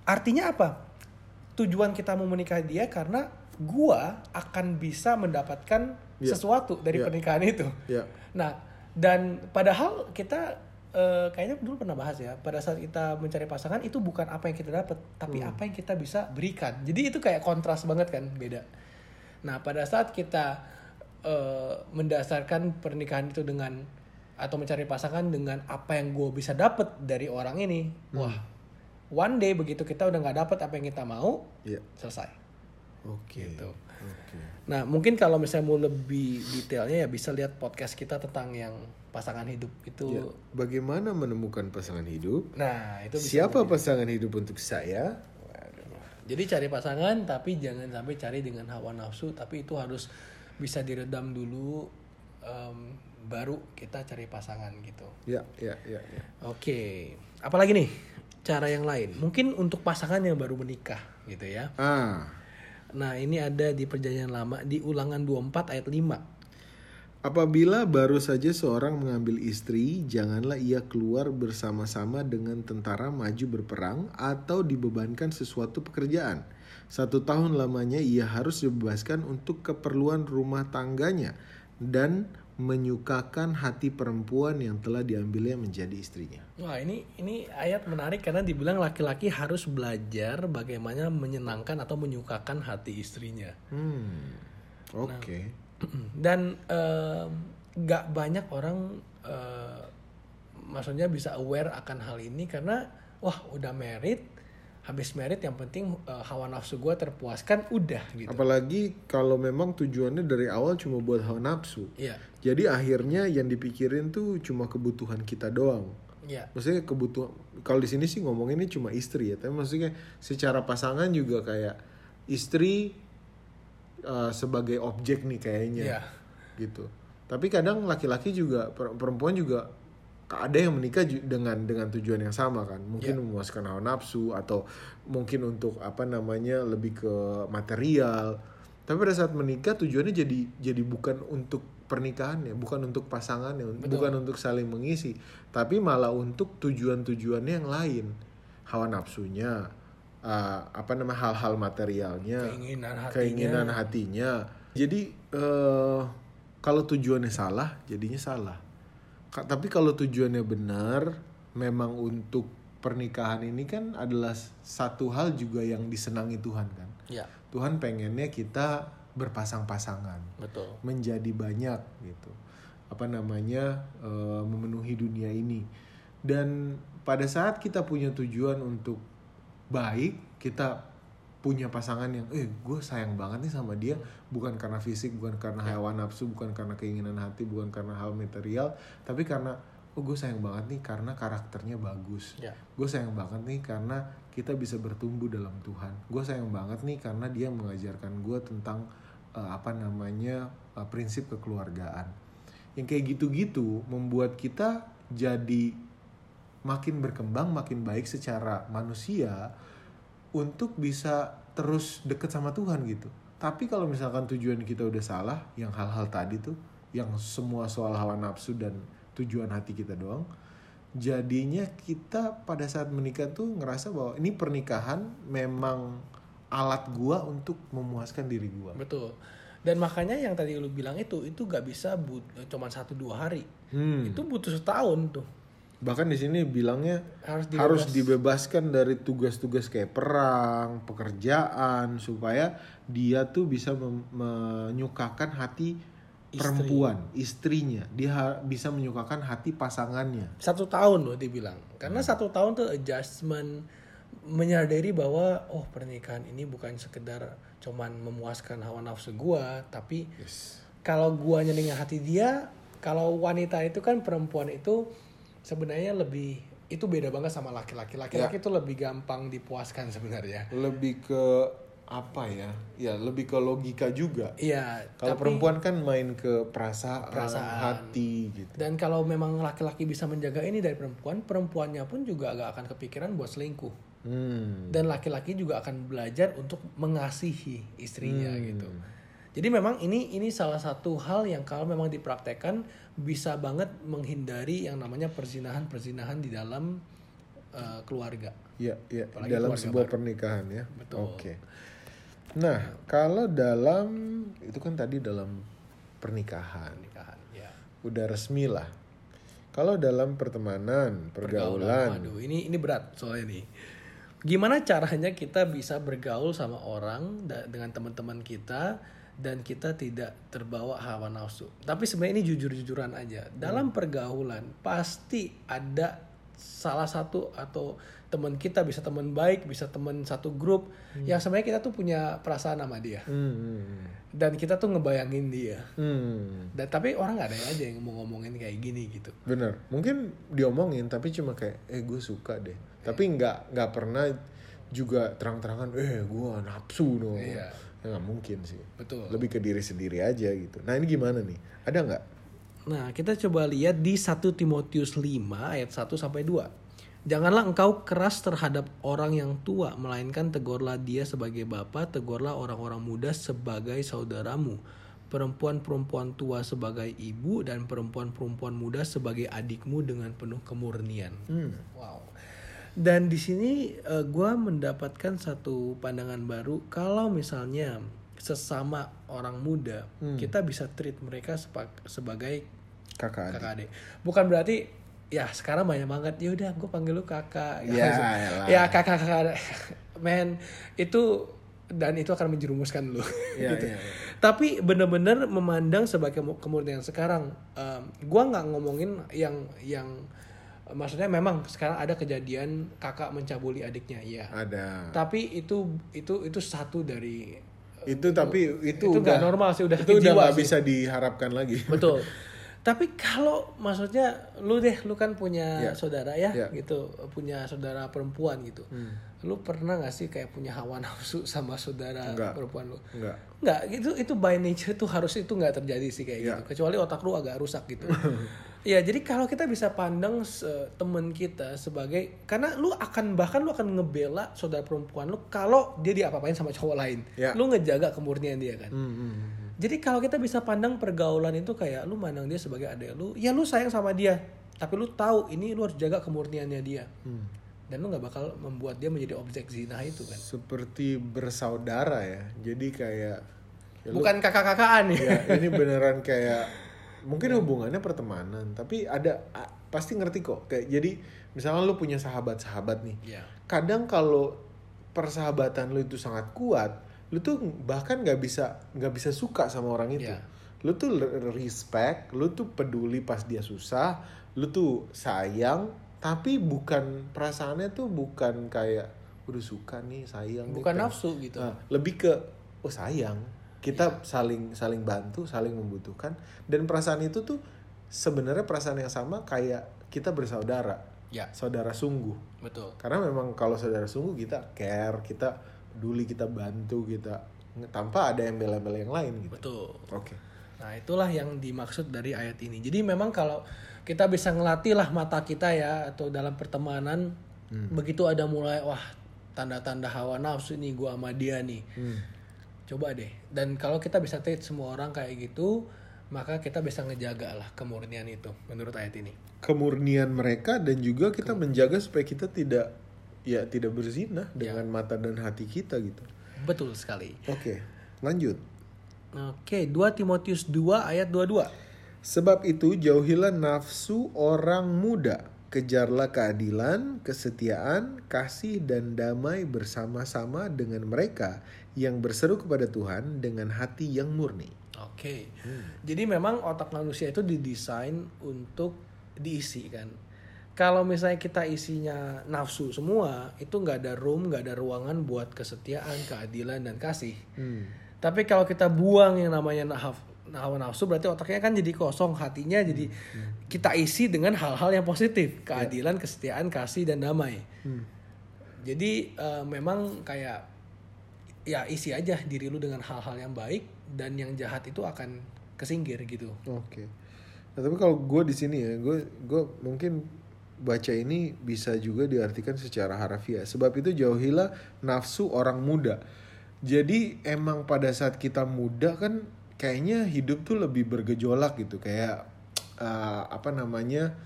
Artinya apa? Tujuan kita mau menikah dia karena gua akan bisa mendapatkan Ya. sesuatu dari Ya. pernikahan itu. Ya. Nah, dan padahal kita eh, kayaknya dulu pernah bahas ya, pada saat kita mencari pasangan itu bukan apa yang kita dapat, tapi Hmm. apa yang kita bisa berikan. Jadi itu kayak kontras banget kan, beda. Nah, pada saat kita eh, mendasarkan pernikahan itu dengan atau mencari pasangan dengan apa yang gue bisa dapat dari orang ini, Hmm. wah, one day begitu kita udah nggak dapat apa yang kita mau, Ya. selesai. Oke. Gitu. Oke. Nah, mungkin kalau misalnya mau lebih detailnya ya bisa lihat podcast kita tentang yang pasangan hidup itu. Ya, Bagaimana menemukan pasangan hidup? Nah, itu bisa. Siapa pasangan hidup untuk saya? Jadi cari pasangan tapi jangan sampai cari dengan hawa nafsu, tapi itu harus bisa diredam dulu em, baru kita cari pasangan gitu. Ya, ya, ya, ya. Oke, apalagi nih cara yang lain? Mungkin untuk pasangan yang baru menikah gitu ya. Ah, Nah, ini ada di perjanjian lama di Ulangan 24 ayat 5. apabila baru saja seorang mengambil istri, janganlah ia keluar bersama-sama dengan tentara maju berperang atau dibebankan sesuatu pekerjaan. Satu tahun lamanya ia harus dibebaskan untuk keperluan rumah tangganya dan menyukakan hati perempuan yang telah diambilnya menjadi istrinya. Wah, ini ini ayat menarik karena dibilang laki-laki harus belajar bagaimana menyenangkan atau menyukakan hati istrinya. Hmm, oke. Dan em, nggak banyak orang eh, maksudnya bisa aware akan hal ini karena wah udah married, habis married yang penting eh, hawa nafsu gue terpuaskan udah gitu. Apalagi kalau memang tujuannya dari awal cuma buat hawa nafsu. Iya, Jadi akhirnya yang dipikirin tuh cuma kebutuhan kita doang. iya, Maksudnya kebutuhan kalau di sini sih ngomonginnya cuma istri ya, tapi maksudnya secara pasangan juga kayak istri uh, sebagai objek nih kayaknya. Iya. Gitu. Tapi kadang laki-laki juga per- perempuan juga ada yang menikah dengan dengan tujuan yang sama kan. Mungkin Iya. memuaskan hawa nafsu atau mungkin untuk apa namanya lebih ke material. Tapi pada saat menikah tujuannya jadi jadi bukan untuk pernikahannya, bukan untuk pasangannya, bukan untuk saling mengisi, tapi malah untuk tujuan-tujuannya yang lain. Hawa nafsunya, uh, apa nama hal-hal materialnya, keinginan hatinya. keinginan hatinya. Jadi eh, kalau tujuannya salah, jadinya salah. Ka- Tapi kalau tujuannya benar, memang untuk pernikahan ini kan adalah satu hal juga yang disenangi Tuhan kan. Iya, Tuhan pengennya kita berpasang-pasangan, betul. menjadi banyak gitu. Apa namanya eh, memenuhi dunia ini. Dan pada saat kita punya tujuan untuk baik, kita punya pasangan yang eh gue sayang banget nih sama dia bukan karena fisik bukan karena hawa nafsu bukan karena keinginan hati bukan karena hal material tapi karena oh gue sayang banget nih karena karakternya bagus Ya. gue sayang banget nih karena kita bisa bertumbuh dalam Tuhan gue sayang banget nih karena dia mengajarkan gue tentang eh, apa namanya eh, prinsip kekeluargaan. Yang kayak gitu-gitu membuat kita jadi makin berkembang makin baik secara manusia untuk bisa terus deket sama Tuhan gitu. Tapi kalau misalkan tujuan kita udah salah yang hal-hal tadi tuh yang semua soal hawa nafsu dan tujuan hati kita doang jadinya kita pada saat menikah tuh ngerasa bahwa ini pernikahan memang alat gua untuk memuaskan diri gua Betul. Dan makanya yang tadi lu bilang itu itu gak bisa but, cuman satu dua hari. Hmm. Itu butuh setahun tuh. bahkan di sini bilangnya Harus dibebas. harus dibebaskan dari tugas-tugas kayak perang pekerjaan supaya dia tuh bisa menyukakan hati perempuan istrinya dia bisa menyukakan hati pasangannya Satu tahun loh dibilang. Karena satu tahun tuh adjustment menyadari bahwa oh pernikahan ini bukan sekedar cuman memuaskan hawa nafsu gua, tapi yes kalau gua nyenengin hati dia, kalau wanita itu kan perempuan itu sebenarnya lebih itu beda banget sama laki-laki. Laki-laki itu lebih gampang dipuaskan sebenarnya. lebih ke apa ya ya lebih ke logika juga Iya, kalau tapi- perempuan kan main ke perasaan, Perasaan. hati gitu Dan kalau memang laki-laki bisa menjaga ini dari perempuan, perempuannya pun juga agak akan kepikiran buat selingkuh. Hmm. Dan laki-laki juga akan belajar untuk mengasihi istrinya Hmm. gitu. Jadi memang ini ini salah satu hal yang kalau memang dipraktekkan bisa banget menghindari yang namanya perzinahan-perzinahan di dalam uh, keluarga. Ya, ya Apalagi dalam sebuah baru. pernikahan ya. Betul. Oke. Nah, kalau dalam itu kan tadi dalam pernikahan, Pernikahan, ya. udah resmi lah. Kalau dalam pertemanan, pergaulan, Waduh, ini ini berat soalnya nih. Gimana caranya kita bisa bergaul sama orang dengan teman-teman kita dan kita tidak terbawa hawa nafsu. Tapi sebenarnya ini jujur-jujuran aja. Dalam pergaulan pasti ada salah satu atau teman kita bisa teman baik bisa teman satu grup yang sebenarnya kita tuh punya perasaan sama dia Hmm. dan kita tuh ngebayangin dia Hmm. dan tapi orang nggak ada aja yang mau ngomongin kayak gini gitu Bener. Mungkin diomongin tapi cuma kayak eh gue suka deh. Tapi nggak nggak pernah juga terang-terangan eh gue nafsu dong. Iya. Ya nggak mungkin sih. betul Lebih ke diri sendiri aja gitu. Nah ini gimana nih? Ada nggak? Nah, kita coba lihat di 1 Timotius 5 ayat 1 sampai 2. Janganlah engkau keras terhadap orang yang tua, melainkan tegurlah dia sebagai bapa, tegurlah orang-orang muda sebagai saudaramu, perempuan-perempuan tua sebagai ibu dan perempuan-perempuan muda sebagai adikmu dengan penuh kemurnian. Wow. Dan di sini gue mendapatkan satu pandangan baru kalau misalnya sesama orang muda kita bisa treat mereka sebagai Kakak adik. kakak adik. Bukan berarti ya sekarang banyak banget ya udah gue panggil lu kakak. Ya, elah. ya kakak kakak. Men itu dan itu akan menjerumuskan lu. Iya, gitu. iya, iya. Tapi bener-bener memandang sebagai kemu- kemurnian sekarang. em, gua nggak ngomongin yang yang maksudnya memang sekarang ada kejadian kakak mencabuli adiknya, iya. Ada. Tapi itu itu itu satu dari Itu tapi itu, itu nggak normal sih, udah itu udah nggak sih. bisa diharapkan lagi. Betul. Tapi kalau maksudnya lu deh, lu kan punya Ya. saudara ya, Ya. gitu, punya saudara perempuan gitu. Hmm. Lu pernah gak sih kayak punya hawa nafsu sama saudara Enggak. perempuan lu? Enggak. Enggak, itu itu by nature tuh harus itu nggak terjadi sih kayak Ya. gitu. Kecuali otak lu agak rusak gitu. Iya, jadi kalau kita bisa pandang temen kita sebagai karena lu akan bahkan lu akan ngebela saudara perempuan lu kalau dia diapa-apain sama cowok lain. Ya. Lu ngejaga kemurnian dia kan. Hmm, hmm, hmm. Jadi kalau kita bisa pandang pergaulan itu kayak lu mandang dia sebagai adik lu, ya lu sayang sama dia, tapi lu tahu ini lu harus jaga kemurniannya dia. Hmm. Dan lu nggak bakal membuat dia menjadi objek zina itu kan. Seperti bersaudara ya. Jadi kayak ya lu- Bukan kakak-kakaan ya. ya ini beneran kayak mungkin hubungannya pertemanan tapi ada pasti ngerti kok kayak jadi misalnya lu punya sahabat-sahabat nih Iya. kadang kalau persahabatan lu itu sangat kuat lu tuh bahkan nggak bisa nggak bisa suka sama orang itu. Iya. lu tuh respect lu tuh peduli pas dia susah lu tuh sayang tapi bukan perasaannya tuh bukan kayak udah suka nih sayang. Nih, Bukan pengen- nafsu gitu. Nah, lebih ke oh sayang. Kita saling saling bantu saling membutuhkan. Dan perasaan itu tuh sebenarnya perasaan yang sama kayak kita bersaudara. Ya, saudara sungguh. Betul. karena memang kalau saudara sungguh kita care kita peduli kita bantu kita tanpa ada yang bela-bela yang lain gitu Betul. oke Nah, itulah yang dimaksud dari ayat ini. Jadi memang kalau kita bisa ngelatih lah mata kita ya atau dalam pertemanan begitu ada mulai wah tanda-tanda hawa nafsu nih gua sama dia nih. Hmm. Coba deh. Dan kalau kita bisa treat semua orang kayak gitu, maka kita bisa ngejaga lah kemurnian itu menurut ayat ini. kemurnian mereka dan juga kita menjaga supaya kita tidak ya tidak berzina dengan mata dan hati kita gitu Betul sekali. oke lanjut Oke, 2 Timotius 2 ayat 22. Sebab itu jauhilah nafsu orang muda, kejarlah keadilan, kesetiaan, kasih dan damai bersama-sama dengan mereka yang berseru kepada Tuhan dengan hati yang murni. Oke. Jadi memang otak manusia itu didesain untuk diisi kan. Kalau misalnya kita isinya nafsu semua, itu nggak ada room, nggak ada ruangan buat kesetiaan, keadilan dan kasih. Tapi kalau kita buang yang namanya nahaf, hawa nafsu, berarti otaknya kan jadi kosong, hatinya jadi kita isi dengan hal-hal yang positif, keadilan, kesetiaan, kasih dan damai. Jadi eh, memang kayak ya isi aja diri lu dengan hal-hal yang baik dan yang jahat itu akan kesinggir gitu. Oke. Nah, tapi kalau gue di sini ya, gue gue mungkin baca ini bisa juga diartikan secara harfiah. Sebab itu jauhilah nafsu orang muda. Jadi emang pada saat kita muda kan kayaknya hidup tuh lebih bergejolak gitu, kayak eh, apa namanya?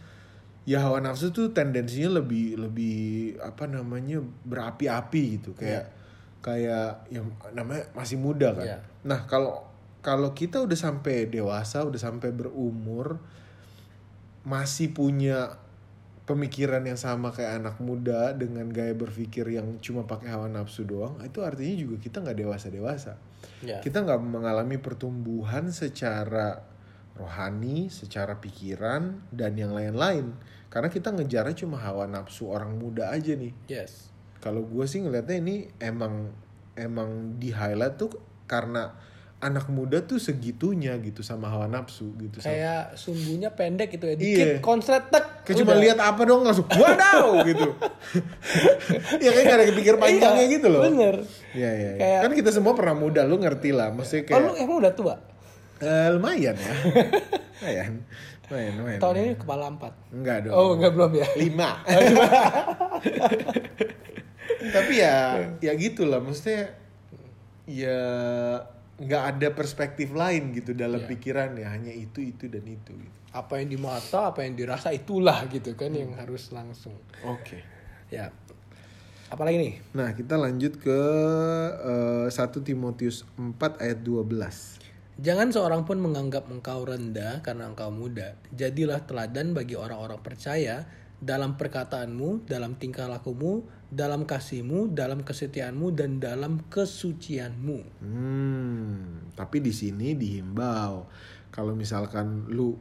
Ya hawa nafsu tuh tendensinya lebih lebih apa namanya berapi-api gitu, kayak kayak yang namanya masih muda kan. Iya. Nah kalau kalau kita udah sampai dewasa, udah sampai berumur, masih punya pemikiran yang sama kayak anak muda dengan gaya berpikir yang cuma pakai hawa nafsu doang, itu artinya juga kita nggak dewasa dewasa. Ya. Kita nggak mengalami pertumbuhan secara rohani, secara pikiran dan yang lain-lain. karena kita ngejarnya cuma hawa nafsu orang muda aja nih Yes. kalau gue sih ngeliatnya ini emang emang di highlight tuh karena anak muda tuh segitunya gitu sama hawa nafsu gitu sama- Kayak sumbunya pendek gitu ya. Iya. Dikit konslet tek. Kayak cuma lihat apa dong langsung wadaw gitu. ya kayak gak ada kepikir panjangnya Iya, gitu loh. bener. Iya iya. iya. Kayak- Kan kita semua pernah muda, lu ngerti lah. Maksudnya Oh kayak lu emang udah tua? eh, lumayan ya. lumayan. Lumayan, lumayan. Tahun ini kepala empat. Enggak dong. Oh enggak belum ya? Lima. Tapi ya ya gitulah maksudnya ya nggak ada perspektif lain gitu dalam Iya. pikiran ya hanya itu itu dan itu gitu. Apa yang di mata, apa yang dirasa itulah gitu kan yang Hmm. harus langsung. Oke. Ya. Apalagi nih? Nah, kita lanjut ke eh, 1 Timotius 4 ayat 12. Jangan seorang pun menganggap engkau rendah karena engkau muda. Jadilah teladan bagi orang-orang percaya dalam perkataanmu, dalam tingkah lakumu, dalam kasihmu, dalam kesetiaanmu, dan dalam kesucianmu. Hmm, tapi di sini dihimbau kalau misalkan lu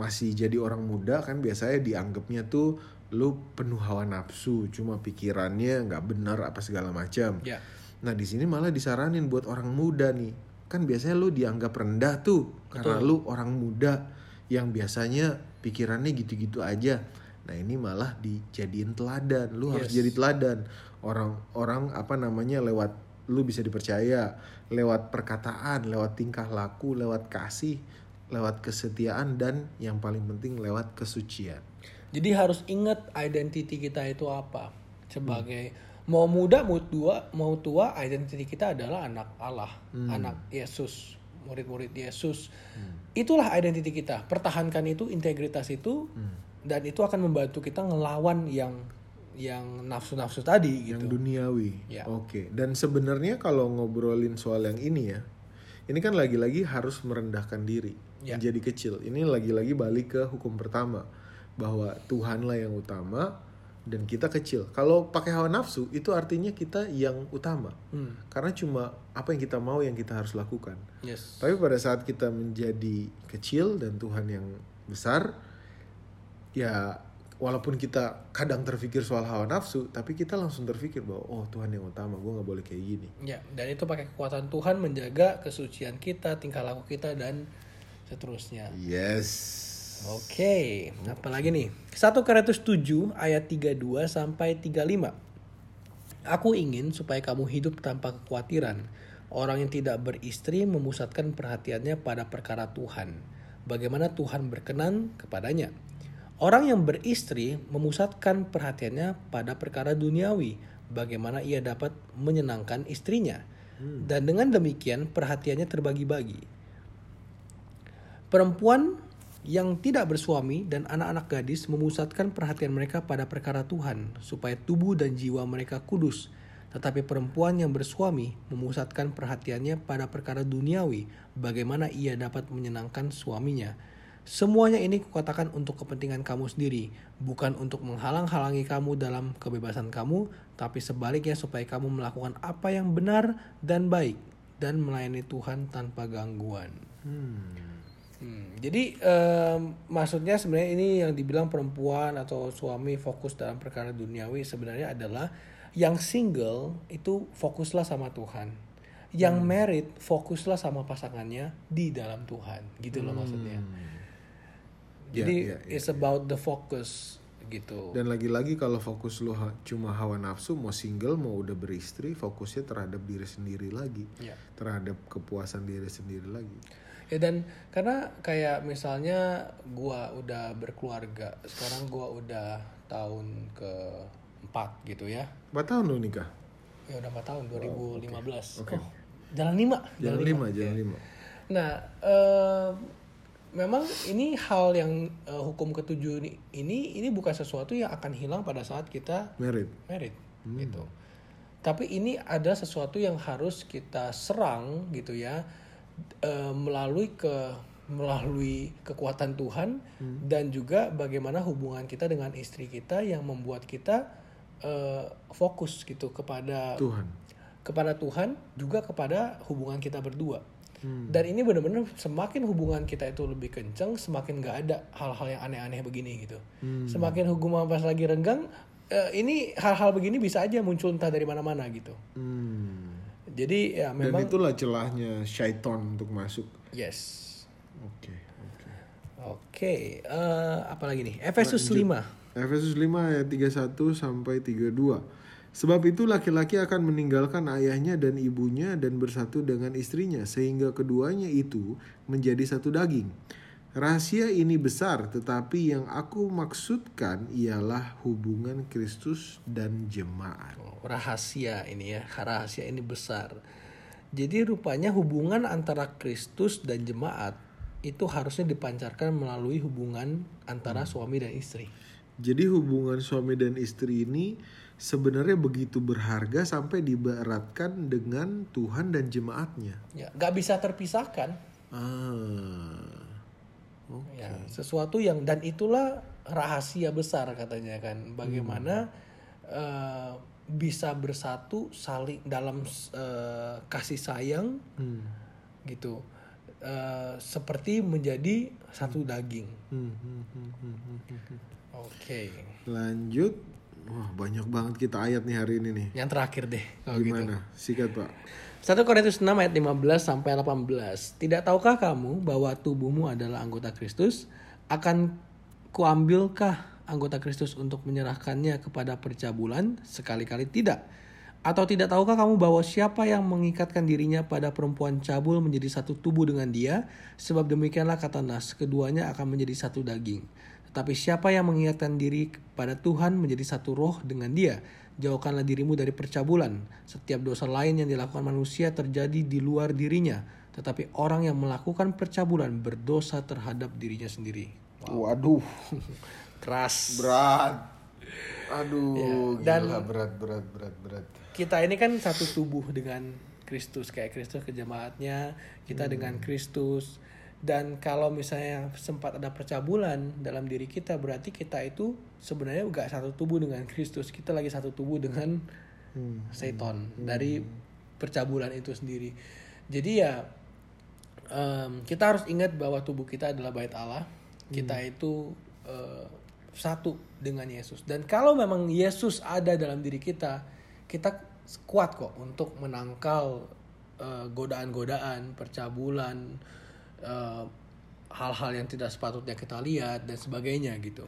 masih jadi orang muda kan biasanya dianggapnya tuh lu penuh hawa nafsu, cuma pikirannya nggak benar apa segala macam. Ya. Nah di sini malah disaranin buat orang muda nih, kan biasanya lu dianggap rendah tuh karena lu orang muda yang biasanya pikirannya gitu-gitu aja. Nah ini malah dijadiin teladan, lu harus Yes. jadi teladan. Orang-orang apa namanya lewat lu bisa dipercaya, lewat perkataan, lewat tingkah laku, lewat kasih, lewat kesetiaan dan yang paling penting lewat kesucian. Jadi harus ingat identiti kita itu apa. Sebagai mau muda, mau tua, mau tua, identiti kita adalah anak Allah, anak Yesus, murid-murid Yesus. Itulah identiti kita. Pertahankan itu, integritas itu, dan itu akan membantu kita ngelawan yang yang nafsu-nafsu tadi yang gitu. duniawi. Ya. Oke. Dan sebenarnya kalau ngobrolin soal yang ini ya, ini kan lagi-lagi harus merendahkan diri, Ya. menjadi kecil. Ini lagi-lagi balik ke hukum pertama bahwa Tuhanlah yang utama dan kita kecil. Kalau pakai hawa nafsu itu artinya kita yang utama. Hmm. Karena cuma apa yang kita mau yang kita harus lakukan. Yes. Tapi pada saat kita menjadi kecil dan Tuhan yang besar, ya walaupun kita kadang terpikir soal hawa nafsu, tapi kita langsung terpikir bahwa oh Tuhan yang utama, gue nggak boleh kayak gini. Ya, dan itu pakai kekuatan Tuhan menjaga kesucian kita, tingkah laku kita dan seterusnya. Yes. Oke, apalagi nih? 1 Korintus 7 ayat 32 sampai 35. Aku ingin supaya kamu hidup tanpa kekhawatiran. Orang yang tidak beristri memusatkan perhatiannya pada perkara Tuhan. Bagaimana Tuhan berkenan kepadanya. Orang yang beristri memusatkan perhatiannya pada perkara duniawi. Bagaimana ia dapat menyenangkan istrinya. Dan dengan demikian perhatiannya terbagi-bagi. Perempuan yang tidak bersuami dan anak-anak gadis memusatkan perhatian mereka pada perkara Tuhan, supaya tubuh dan jiwa mereka kudus. Tetapi perempuan yang bersuami memusatkan perhatiannya pada perkara duniawi, bagaimana ia dapat menyenangkan suaminya. Semuanya ini kukatakan untuk kepentingan kamu sendiri, bukan untuk menghalang-halangi kamu dalam kebebasan kamu, tapi sebaliknya supaya kamu melakukan apa yang benar dan baik, dan melayani Tuhan tanpa gangguan. Hmm, jadi em, maksudnya sebenarnya ini yang dibilang perempuan atau suami fokus dalam perkara duniawi sebenarnya adalah yang single itu fokuslah sama Tuhan. Yang married fokuslah sama pasangannya di dalam Tuhan. Gitu loh maksudnya. Jadi ya, ya, it's about the focus gitu. Dan lagi-lagi kalau fokus lu ha- cuma hawa nafsu, mau single, mau udah beristri, fokusnya terhadap diri sendiri lagi, Ya. terhadap kepuasan diri sendiri lagi. Ya dan karena kayak misalnya gua udah berkeluarga, sekarang gua udah tahun ke empat gitu ya. Berapa tahun lu nikah? Ya udah 4 tahun 2015. Oh, jalan 5. Jalan lima, jalan lima. Nah, eh, memang ini hal yang eh, hukum ketujuh ini, ini ini bukan sesuatu yang akan hilang pada saat kita Merit. married gitu. Tapi ini ada sesuatu yang harus kita serang gitu ya eh, melalui ke melalui kekuatan Tuhan dan juga bagaimana hubungan kita dengan istri kita yang membuat kita eh, fokus gitu kepada Tuhan. kepada Tuhan juga kepada hubungan kita berdua. Dan ini benar-benar semakin hubungan kita itu lebih kencang, semakin nggak ada hal-hal yang aneh-aneh begini gitu. Semakin hubungan pas lagi renggang, eh, ini hal-hal begini bisa aja muncul entah dari mana-mana gitu. Hmm. Jadi ya Dan memang itulah celahnya syaiton untuk masuk. yes. Oke, oke. Oke, eh, apa lagi nih? Efesus 5. Efesus 5 ayat 31 sampai 32. Sebab itu laki-laki akan meninggalkan ayahnya dan ibunya dan bersatu dengan istrinya sehingga keduanya itu menjadi satu daging. Rahasia ini besar tetapi yang aku maksudkan ialah hubungan Kristus dan jemaat. Oh, rahasia ini ya, rahasia ini besar. Jadi rupanya hubungan antara Kristus dan jemaat itu harusnya dipancarkan melalui hubungan antara suami dan istri. Jadi hubungan suami dan istri ini sebenarnya begitu berharga sampai diberatkan dengan Tuhan dan jemaatnya. Ya, nggak bisa terpisahkan. Ah. Oke. Ya, sesuatu yang dan itulah rahasia besar katanya kan. Bagaimana eh, bisa bersatu saling dalam eh, kasih sayang Hmm. gitu. Eh, seperti menjadi satu daging. Hmm, hmm, hmm, hmm, hmm, hmm. Oke. Lanjut. Wah, banyak banget kita ayat nih hari ini nih. Yang terakhir deh kalau gitu. Gimana? Sikat, Pak. 1 Korintus 6 ayat 15 sampai 18. Tidak tahukah kamu bahwa tubuhmu adalah anggota Kristus? Akan kuambilkah anggota Kristus untuk menyerahkannya kepada percabulan? Sekali-kali tidak. Atau tidak tahukah kamu bahwa siapa yang mengikatkan dirinya pada perempuan cabul menjadi satu tubuh dengan dia? Sebab demikianlah kata Nas, keduanya akan menjadi satu daging. Tetapi siapa yang mengingatkan diri pada Tuhan menjadi satu roh dengan dia? Jauhkanlah dirimu dari percabulan. Setiap dosa lain yang dilakukan manusia terjadi di luar dirinya. Tetapi orang yang melakukan percabulan berdosa terhadap dirinya sendiri. Waduh, Keras. berat. Aduh, Ya, dan- gila berat berat berat berat. Kita ini kan satu tubuh dengan Kristus. Kayak Kristus ke jemaatnya. Kita Hmm. dengan Kristus. Dan kalau misalnya sempat ada percabulan dalam diri kita. Berarti kita itu sebenarnya gak satu tubuh dengan Kristus. Kita lagi satu tubuh dengan Hmm. seton dari percabulan itu sendiri. Jadi ya em, kita harus ingat bahwa tubuh kita adalah bait Allah. Kita itu eh, satu dengan Yesus. Dan kalau memang Yesus ada dalam diri kita, kita kuat kok untuk menangkal eh, godaan-godaan, percabulan, eh, hal-hal yang tidak sepatutnya kita lihat dan sebagainya gitu.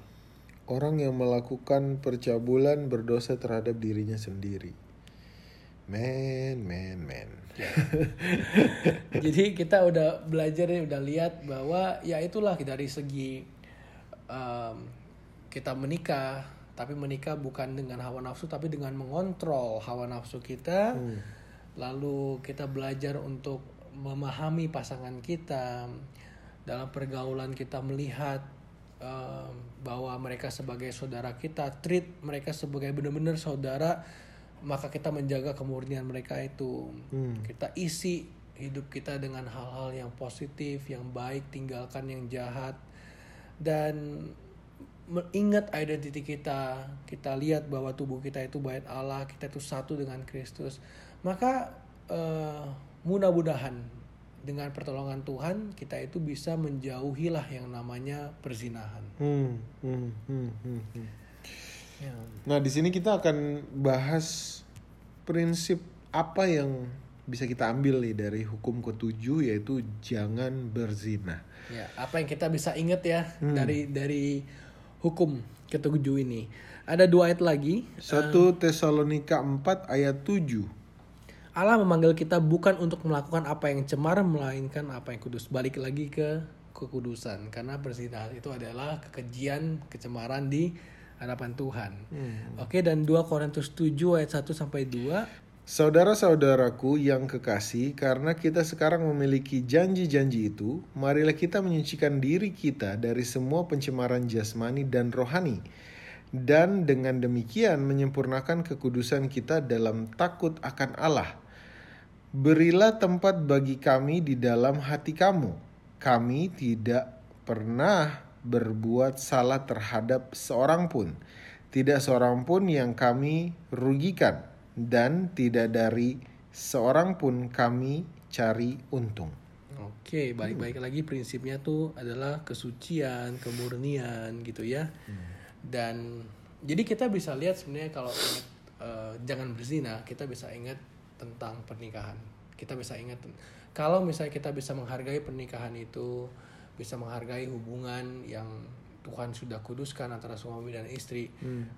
Orang yang melakukan percabulan berdosa terhadap dirinya sendiri. Men, men, men. Jadi kita udah belajar nih, udah lihat bahwa ya itulah dari segi em, kita menikah, tapi menikah bukan dengan hawa nafsu, tapi dengan mengontrol hawa nafsu kita. Lalu kita belajar untuk memahami pasangan kita dalam pergaulan kita melihat em, bahwa mereka sebagai saudara kita, treat mereka sebagai benar-benar saudara, maka kita menjaga kemurnian mereka itu. Kita isi hidup kita dengan hal-hal yang positif, yang baik, tinggalkan yang jahat dan ingat identiti kita. Kita lihat bahwa tubuh kita itu bait Allah, kita itu satu dengan Kristus. Maka eh, mudah-mudahan dengan pertolongan Tuhan kita itu bisa menjauhilah yang namanya perzinahan. Hmm, hmm, hmm, hmm, hmm. Ya. Nah, di sini kita akan bahas prinsip apa yang bisa kita ambil nih dari hukum ketujuh yaitu jangan berzina. Ya, apa yang kita bisa ingat ya dari dari hukum ketujuh ini. Ada dua ayat lagi. 1 Tesalonika 4 ayat 7. Allah memanggil kita bukan untuk melakukan apa yang cemar melainkan apa yang kudus. Balik lagi ke kekudusan karena berzina itu adalah kekejian, kecemaran di hadapan Tuhan. Oke, dan 2 Korintus 7 ayat 1 sampai 2 Saudara-saudaraku yang kekasih, karena kita sekarang memiliki janji-janji itu, marilah kita menyucikan diri kita dari semua pencemaran jasmani dan rohani, dan dengan demikian menyempurnakan kekudusan kita dalam takut akan Allah. Berilah tempat bagi kami di dalam hati kamu. Kami tidak pernah berbuat salah terhadap seorang pun. Tidak seorang pun yang kami rugikan dan tidak dari seorang pun kami cari untung. Oke, balik-balik lagi prinsipnya tuh adalah kesucian, kemurnian gitu ya. Dan jadi kita bisa lihat sebenarnya kalau ingat eh, jangan berzina, kita bisa ingat tentang pernikahan. Kita bisa ingat kalau misalnya kita bisa menghargai pernikahan itu, bisa menghargai hubungan yang Tuhan sudah kuduskan antara suami dan istri,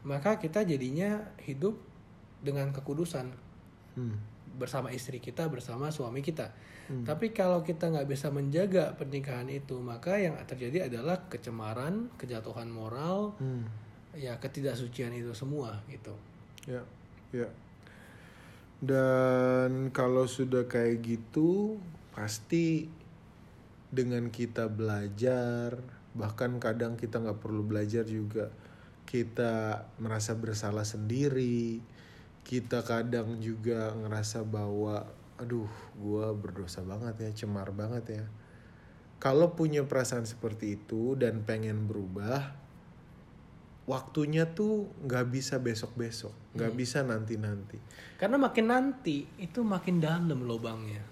maka kita jadinya hidup dengan kekudusan Hmm. bersama istri kita bersama suami kita. Tapi kalau kita nggak bisa menjaga pernikahan itu, maka yang terjadi adalah kecemaran, kejatuhan moral, Hmm. ya ketidaksucian itu semua gitu. Ya, ya. Dan kalau sudah kayak gitu, pasti dengan kita belajar, bahkan kadang kita nggak perlu belajar juga, kita merasa bersalah sendiri. Kita kadang juga ngerasa bahwa, aduh, gua berdosa banget ya, cemar banget ya. Kalau punya perasaan seperti itu dan pengen berubah, waktunya tuh nggak bisa besok-besok, nggak bisa nanti-nanti. Karena makin nanti itu makin dalam lubangnya.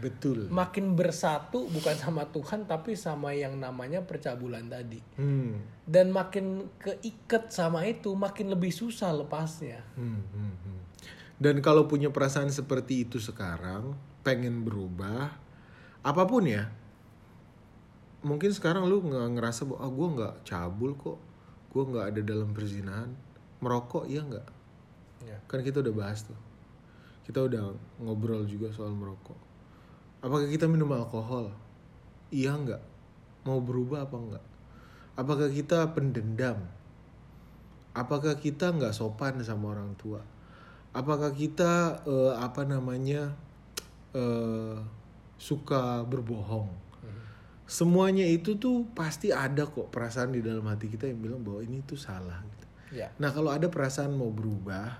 Betul. Makin bersatu bukan sama Tuhan tapi sama yang namanya percabulan tadi. Hmm. Dan makin keikat sama itu makin lebih susah lepasnya. Hmm, hmm, hmm. Dan kalau punya perasaan seperti itu sekarang, pengen berubah, apa pun ya. Mungkin sekarang lu nggak ngerasa bahwa ah, gue nggak cabul kok, gue nggak ada dalam perzinahan, merokok iya nggak? Ya. Kan kita udah bahas tuh, kita udah ngobrol juga soal merokok. Apakah kita minum alkohol? Iya nggak? Mau berubah apa nggak? Apakah kita pendendam? Apakah kita nggak sopan sama orang tua? Apakah kita eh, apa namanya eh, suka berbohong? Semuanya itu tuh pasti ada kok perasaan di dalam hati kita yang bilang bahwa ini tuh salah. Gitu. Ya. Nah kalau ada perasaan mau berubah,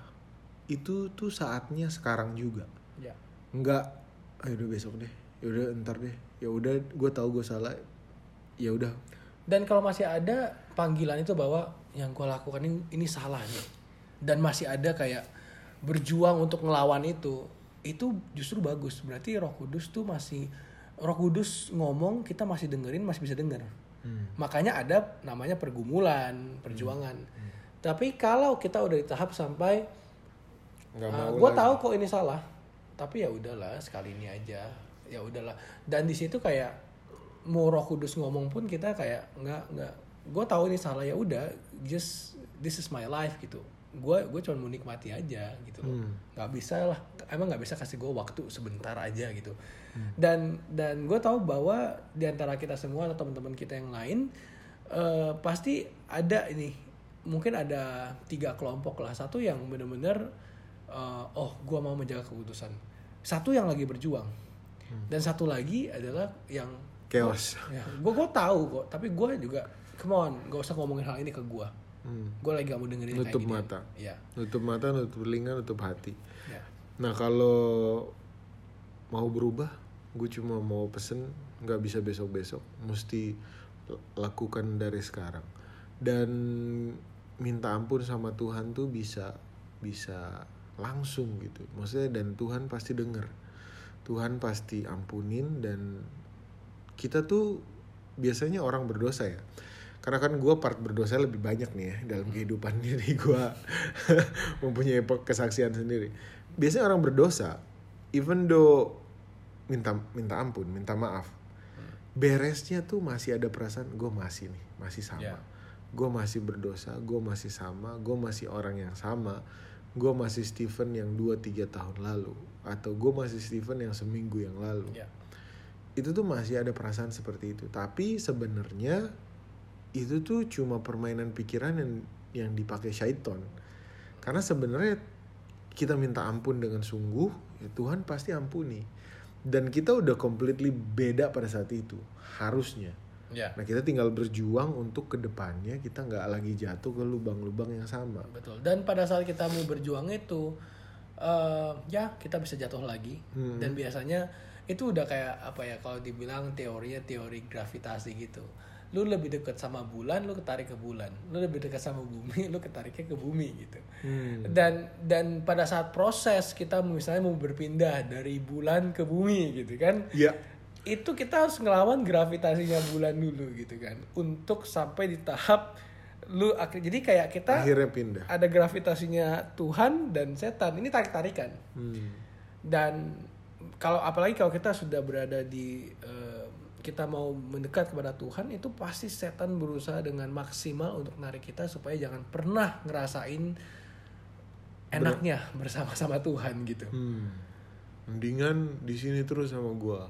itu tuh saatnya sekarang juga. Ya. Nggak, ayo udah besok deh, ya udah ntar deh, ya udah gue tahu gue salah, ya udah. Dan kalau masih ada panggilan itu bahwa yang gue lakukan ini, ini salah nih. Dan masih ada kayak berjuang untuk ngelawan itu, itu justru bagus. Berarti Roh Kudus tuh masih Roh Kudus ngomong kita masih dengerin, masih bisa denger. Makanya ada namanya pergumulan, perjuangan. Tapi kalau kita udah di tahap sampai Ah, mau gue tahu kok ini salah tapi ya udahlah sekali ini aja. Ya udahlah. Dan di situ kayak mau roh kudus ngomong pun kita kayak nggak nggak. Gue tahu ini salah ya udah just this is my life gitu. Gue gue cuma mau nikmati aja gitu loh. Nggak bisa lah. Emang nggak bisa kasih gue waktu sebentar aja gitu. Dan dan gue tahu bahwa di antara kita semua atau teman-teman kita yang lain eh, pasti ada ini. Mungkin ada tiga kelompok lah. Satu yang bener-bener eh, oh gue mau menjaga keputusan satu yang lagi berjuang dan satu lagi adalah yang Chaos. ya gue gue tahu kok tapi gue juga come on gak usah ngomongin hal ini ke gue Hmm. gue lagi gak mau dengerin Nutup kayak gini mata. ya Nutup mata, nutup telinga, nutup hati. ya Nah kalau mau berubah, gue cuma mau pesen nggak bisa besok-besok, mesti l- lakukan dari sekarang. Dan minta ampun sama Tuhan tuh bisa bisa langsung gitu. Maksudnya dan Tuhan pasti denger. Tuhan pasti ampunin dan kita tuh biasanya orang berdosa ya. Karena kan gue part berdosa lebih banyak nih ya dalam kehidupan jadi gue mempunyai kesaksian sendiri. Biasanya orang berdosa, even though minta minta ampun, minta maaf, beresnya tuh masih ada perasaan gue masih nih, masih sama. Ya. Gue masih berdosa, gue masih sama, gue masih orang yang sama, gue masih Steven yang 2-3 tahun lalu, atau gue masih Steven yang seminggu yang lalu. Ya. Itu tuh masih ada perasaan seperti itu. Tapi sebenarnya itu tuh cuma permainan pikiran yang yang dipakai syaiton karena sebenarnya kita minta ampun dengan sungguh ya Tuhan pasti ampuni. Dan kita udah completely beda pada saat itu harusnya ya. Nah kita tinggal berjuang untuk ke depannya kita nggak lagi jatuh ke lubang-lubang yang sama. Betul. Dan pada saat kita mau berjuang itu eh ya kita bisa jatuh lagi. Hmm. dan biasanya itu udah kayak apa ya kalau dibilang teorinya teori gravitasi gitu. Lu lebih dekat sama bulan lu ketarik ke bulan. Lu lebih dekat sama bumi lu ketariknya ke bumi gitu. Hmm. dan dan pada saat proses kita misalnya mau berpindah dari bulan ke bumi gitu kan. Ya itu kita harus ngelawan gravitasinya bulan dulu gitu kan untuk sampai di tahap lu akhir jadi kayak kita Akhirnya pindah. ada gravitasinya Tuhan dan setan ini tarik tarikan Hmm. dan kalau apalagi kalau kita sudah berada di eh, kita mau mendekat kepada Tuhan itu pasti setan berusaha dengan maksimal untuk narik kita supaya jangan pernah ngerasain enaknya bersama-sama Tuhan gitu. Hmm. Mendingan di sini terus sama gua.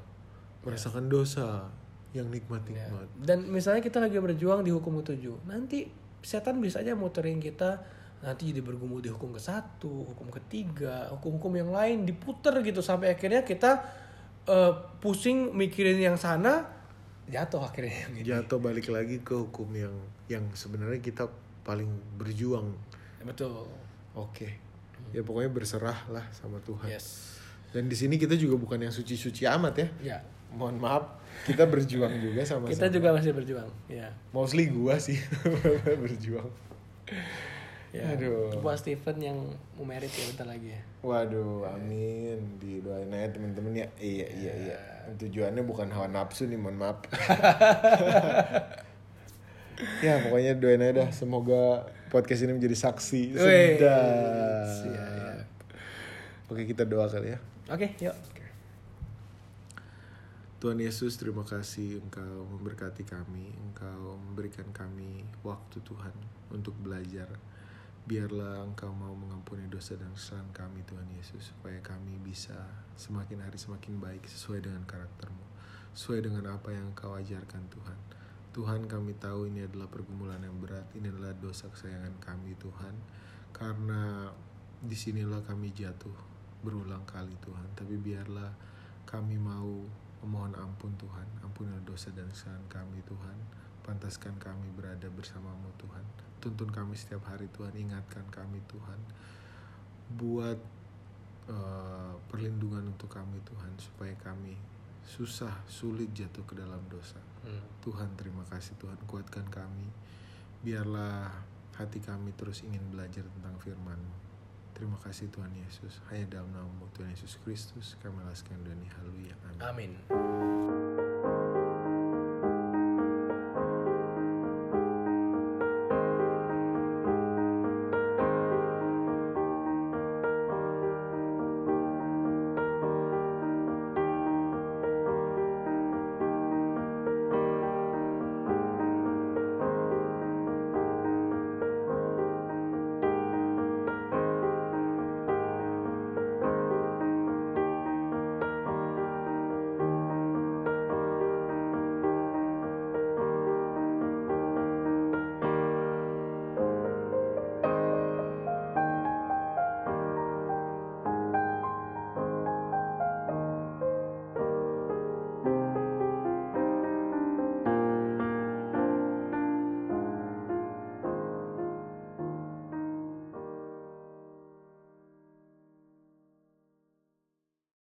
Merasakan dosa yang nikmat-nikmat. Dan misalnya kita lagi berjuang di hukum ketujuh, nanti setan bisa aja muterin kita nanti jadi bergumul di hukum ke satu, hukum ketiga, hukum-hukum yang lain diputer gitu sampai akhirnya kita eh, pusing mikirin yang sana jatuh akhirnya yang ini. Jatuh balik lagi ke hukum yang yang sebenarnya kita paling berjuang. Betul. Oke. Ya pokoknya berserah lah sama Tuhan. Yes. Dan di sini kita juga bukan yang suci-suci amat ya. Ya. Mohon maaf, kita berjuang juga sama Kita juga masih berjuang. Ya. Mostly gua sih berjuang. ya. Aduh. Buat Steven yang mau merit ya bentar lagi ya. Waduh, amin. Didoain aja temen-temen ya. Iya, iya, iya. Tujuannya bukan hawa nafsu nih, mohon maaf. ya, pokoknya doain aja dah. Semoga podcast ini menjadi saksi. Sedap. siap. Oke, kita doa kali ya. Oke, yuk. Tuhan Yesus, terima kasih Engkau memberkati kami, Engkau memberikan kami waktu Tuhan untuk belajar. Biarlah Engkau mau mengampuni dosa dan kesalahan kami Tuhan Yesus, supaya kami bisa semakin hari semakin baik sesuai dengan karaktermu, sesuai dengan apa yang Engkau ajarkan Tuhan. Tuhan kami tahu ini adalah pergumulan yang berat, ini adalah dosa kesayangan kami Tuhan, karena di sinilah kami jatuh berulang kali Tuhan, tapi biarlah kami mau memohon ampun Tuhan, ampunilah dosa dan kesalahan kami Tuhan, pantaskan kami berada bersamamu Tuhan, tuntun kami setiap hari Tuhan, ingatkan kami Tuhan, buat eh, perlindungan untuk kami Tuhan, supaya kami susah, sulit jatuh ke dalam dosa. Hmm. Tuhan terima kasih Tuhan, kuatkan kami, biarlah hati kami terus ingin belajar tentang firman-Mu. Terima kasih Tuhan Yesus. Hanya dalam namamu Tuhan Yesus Kristus kami laskan dan haleluya. Amin. Amin.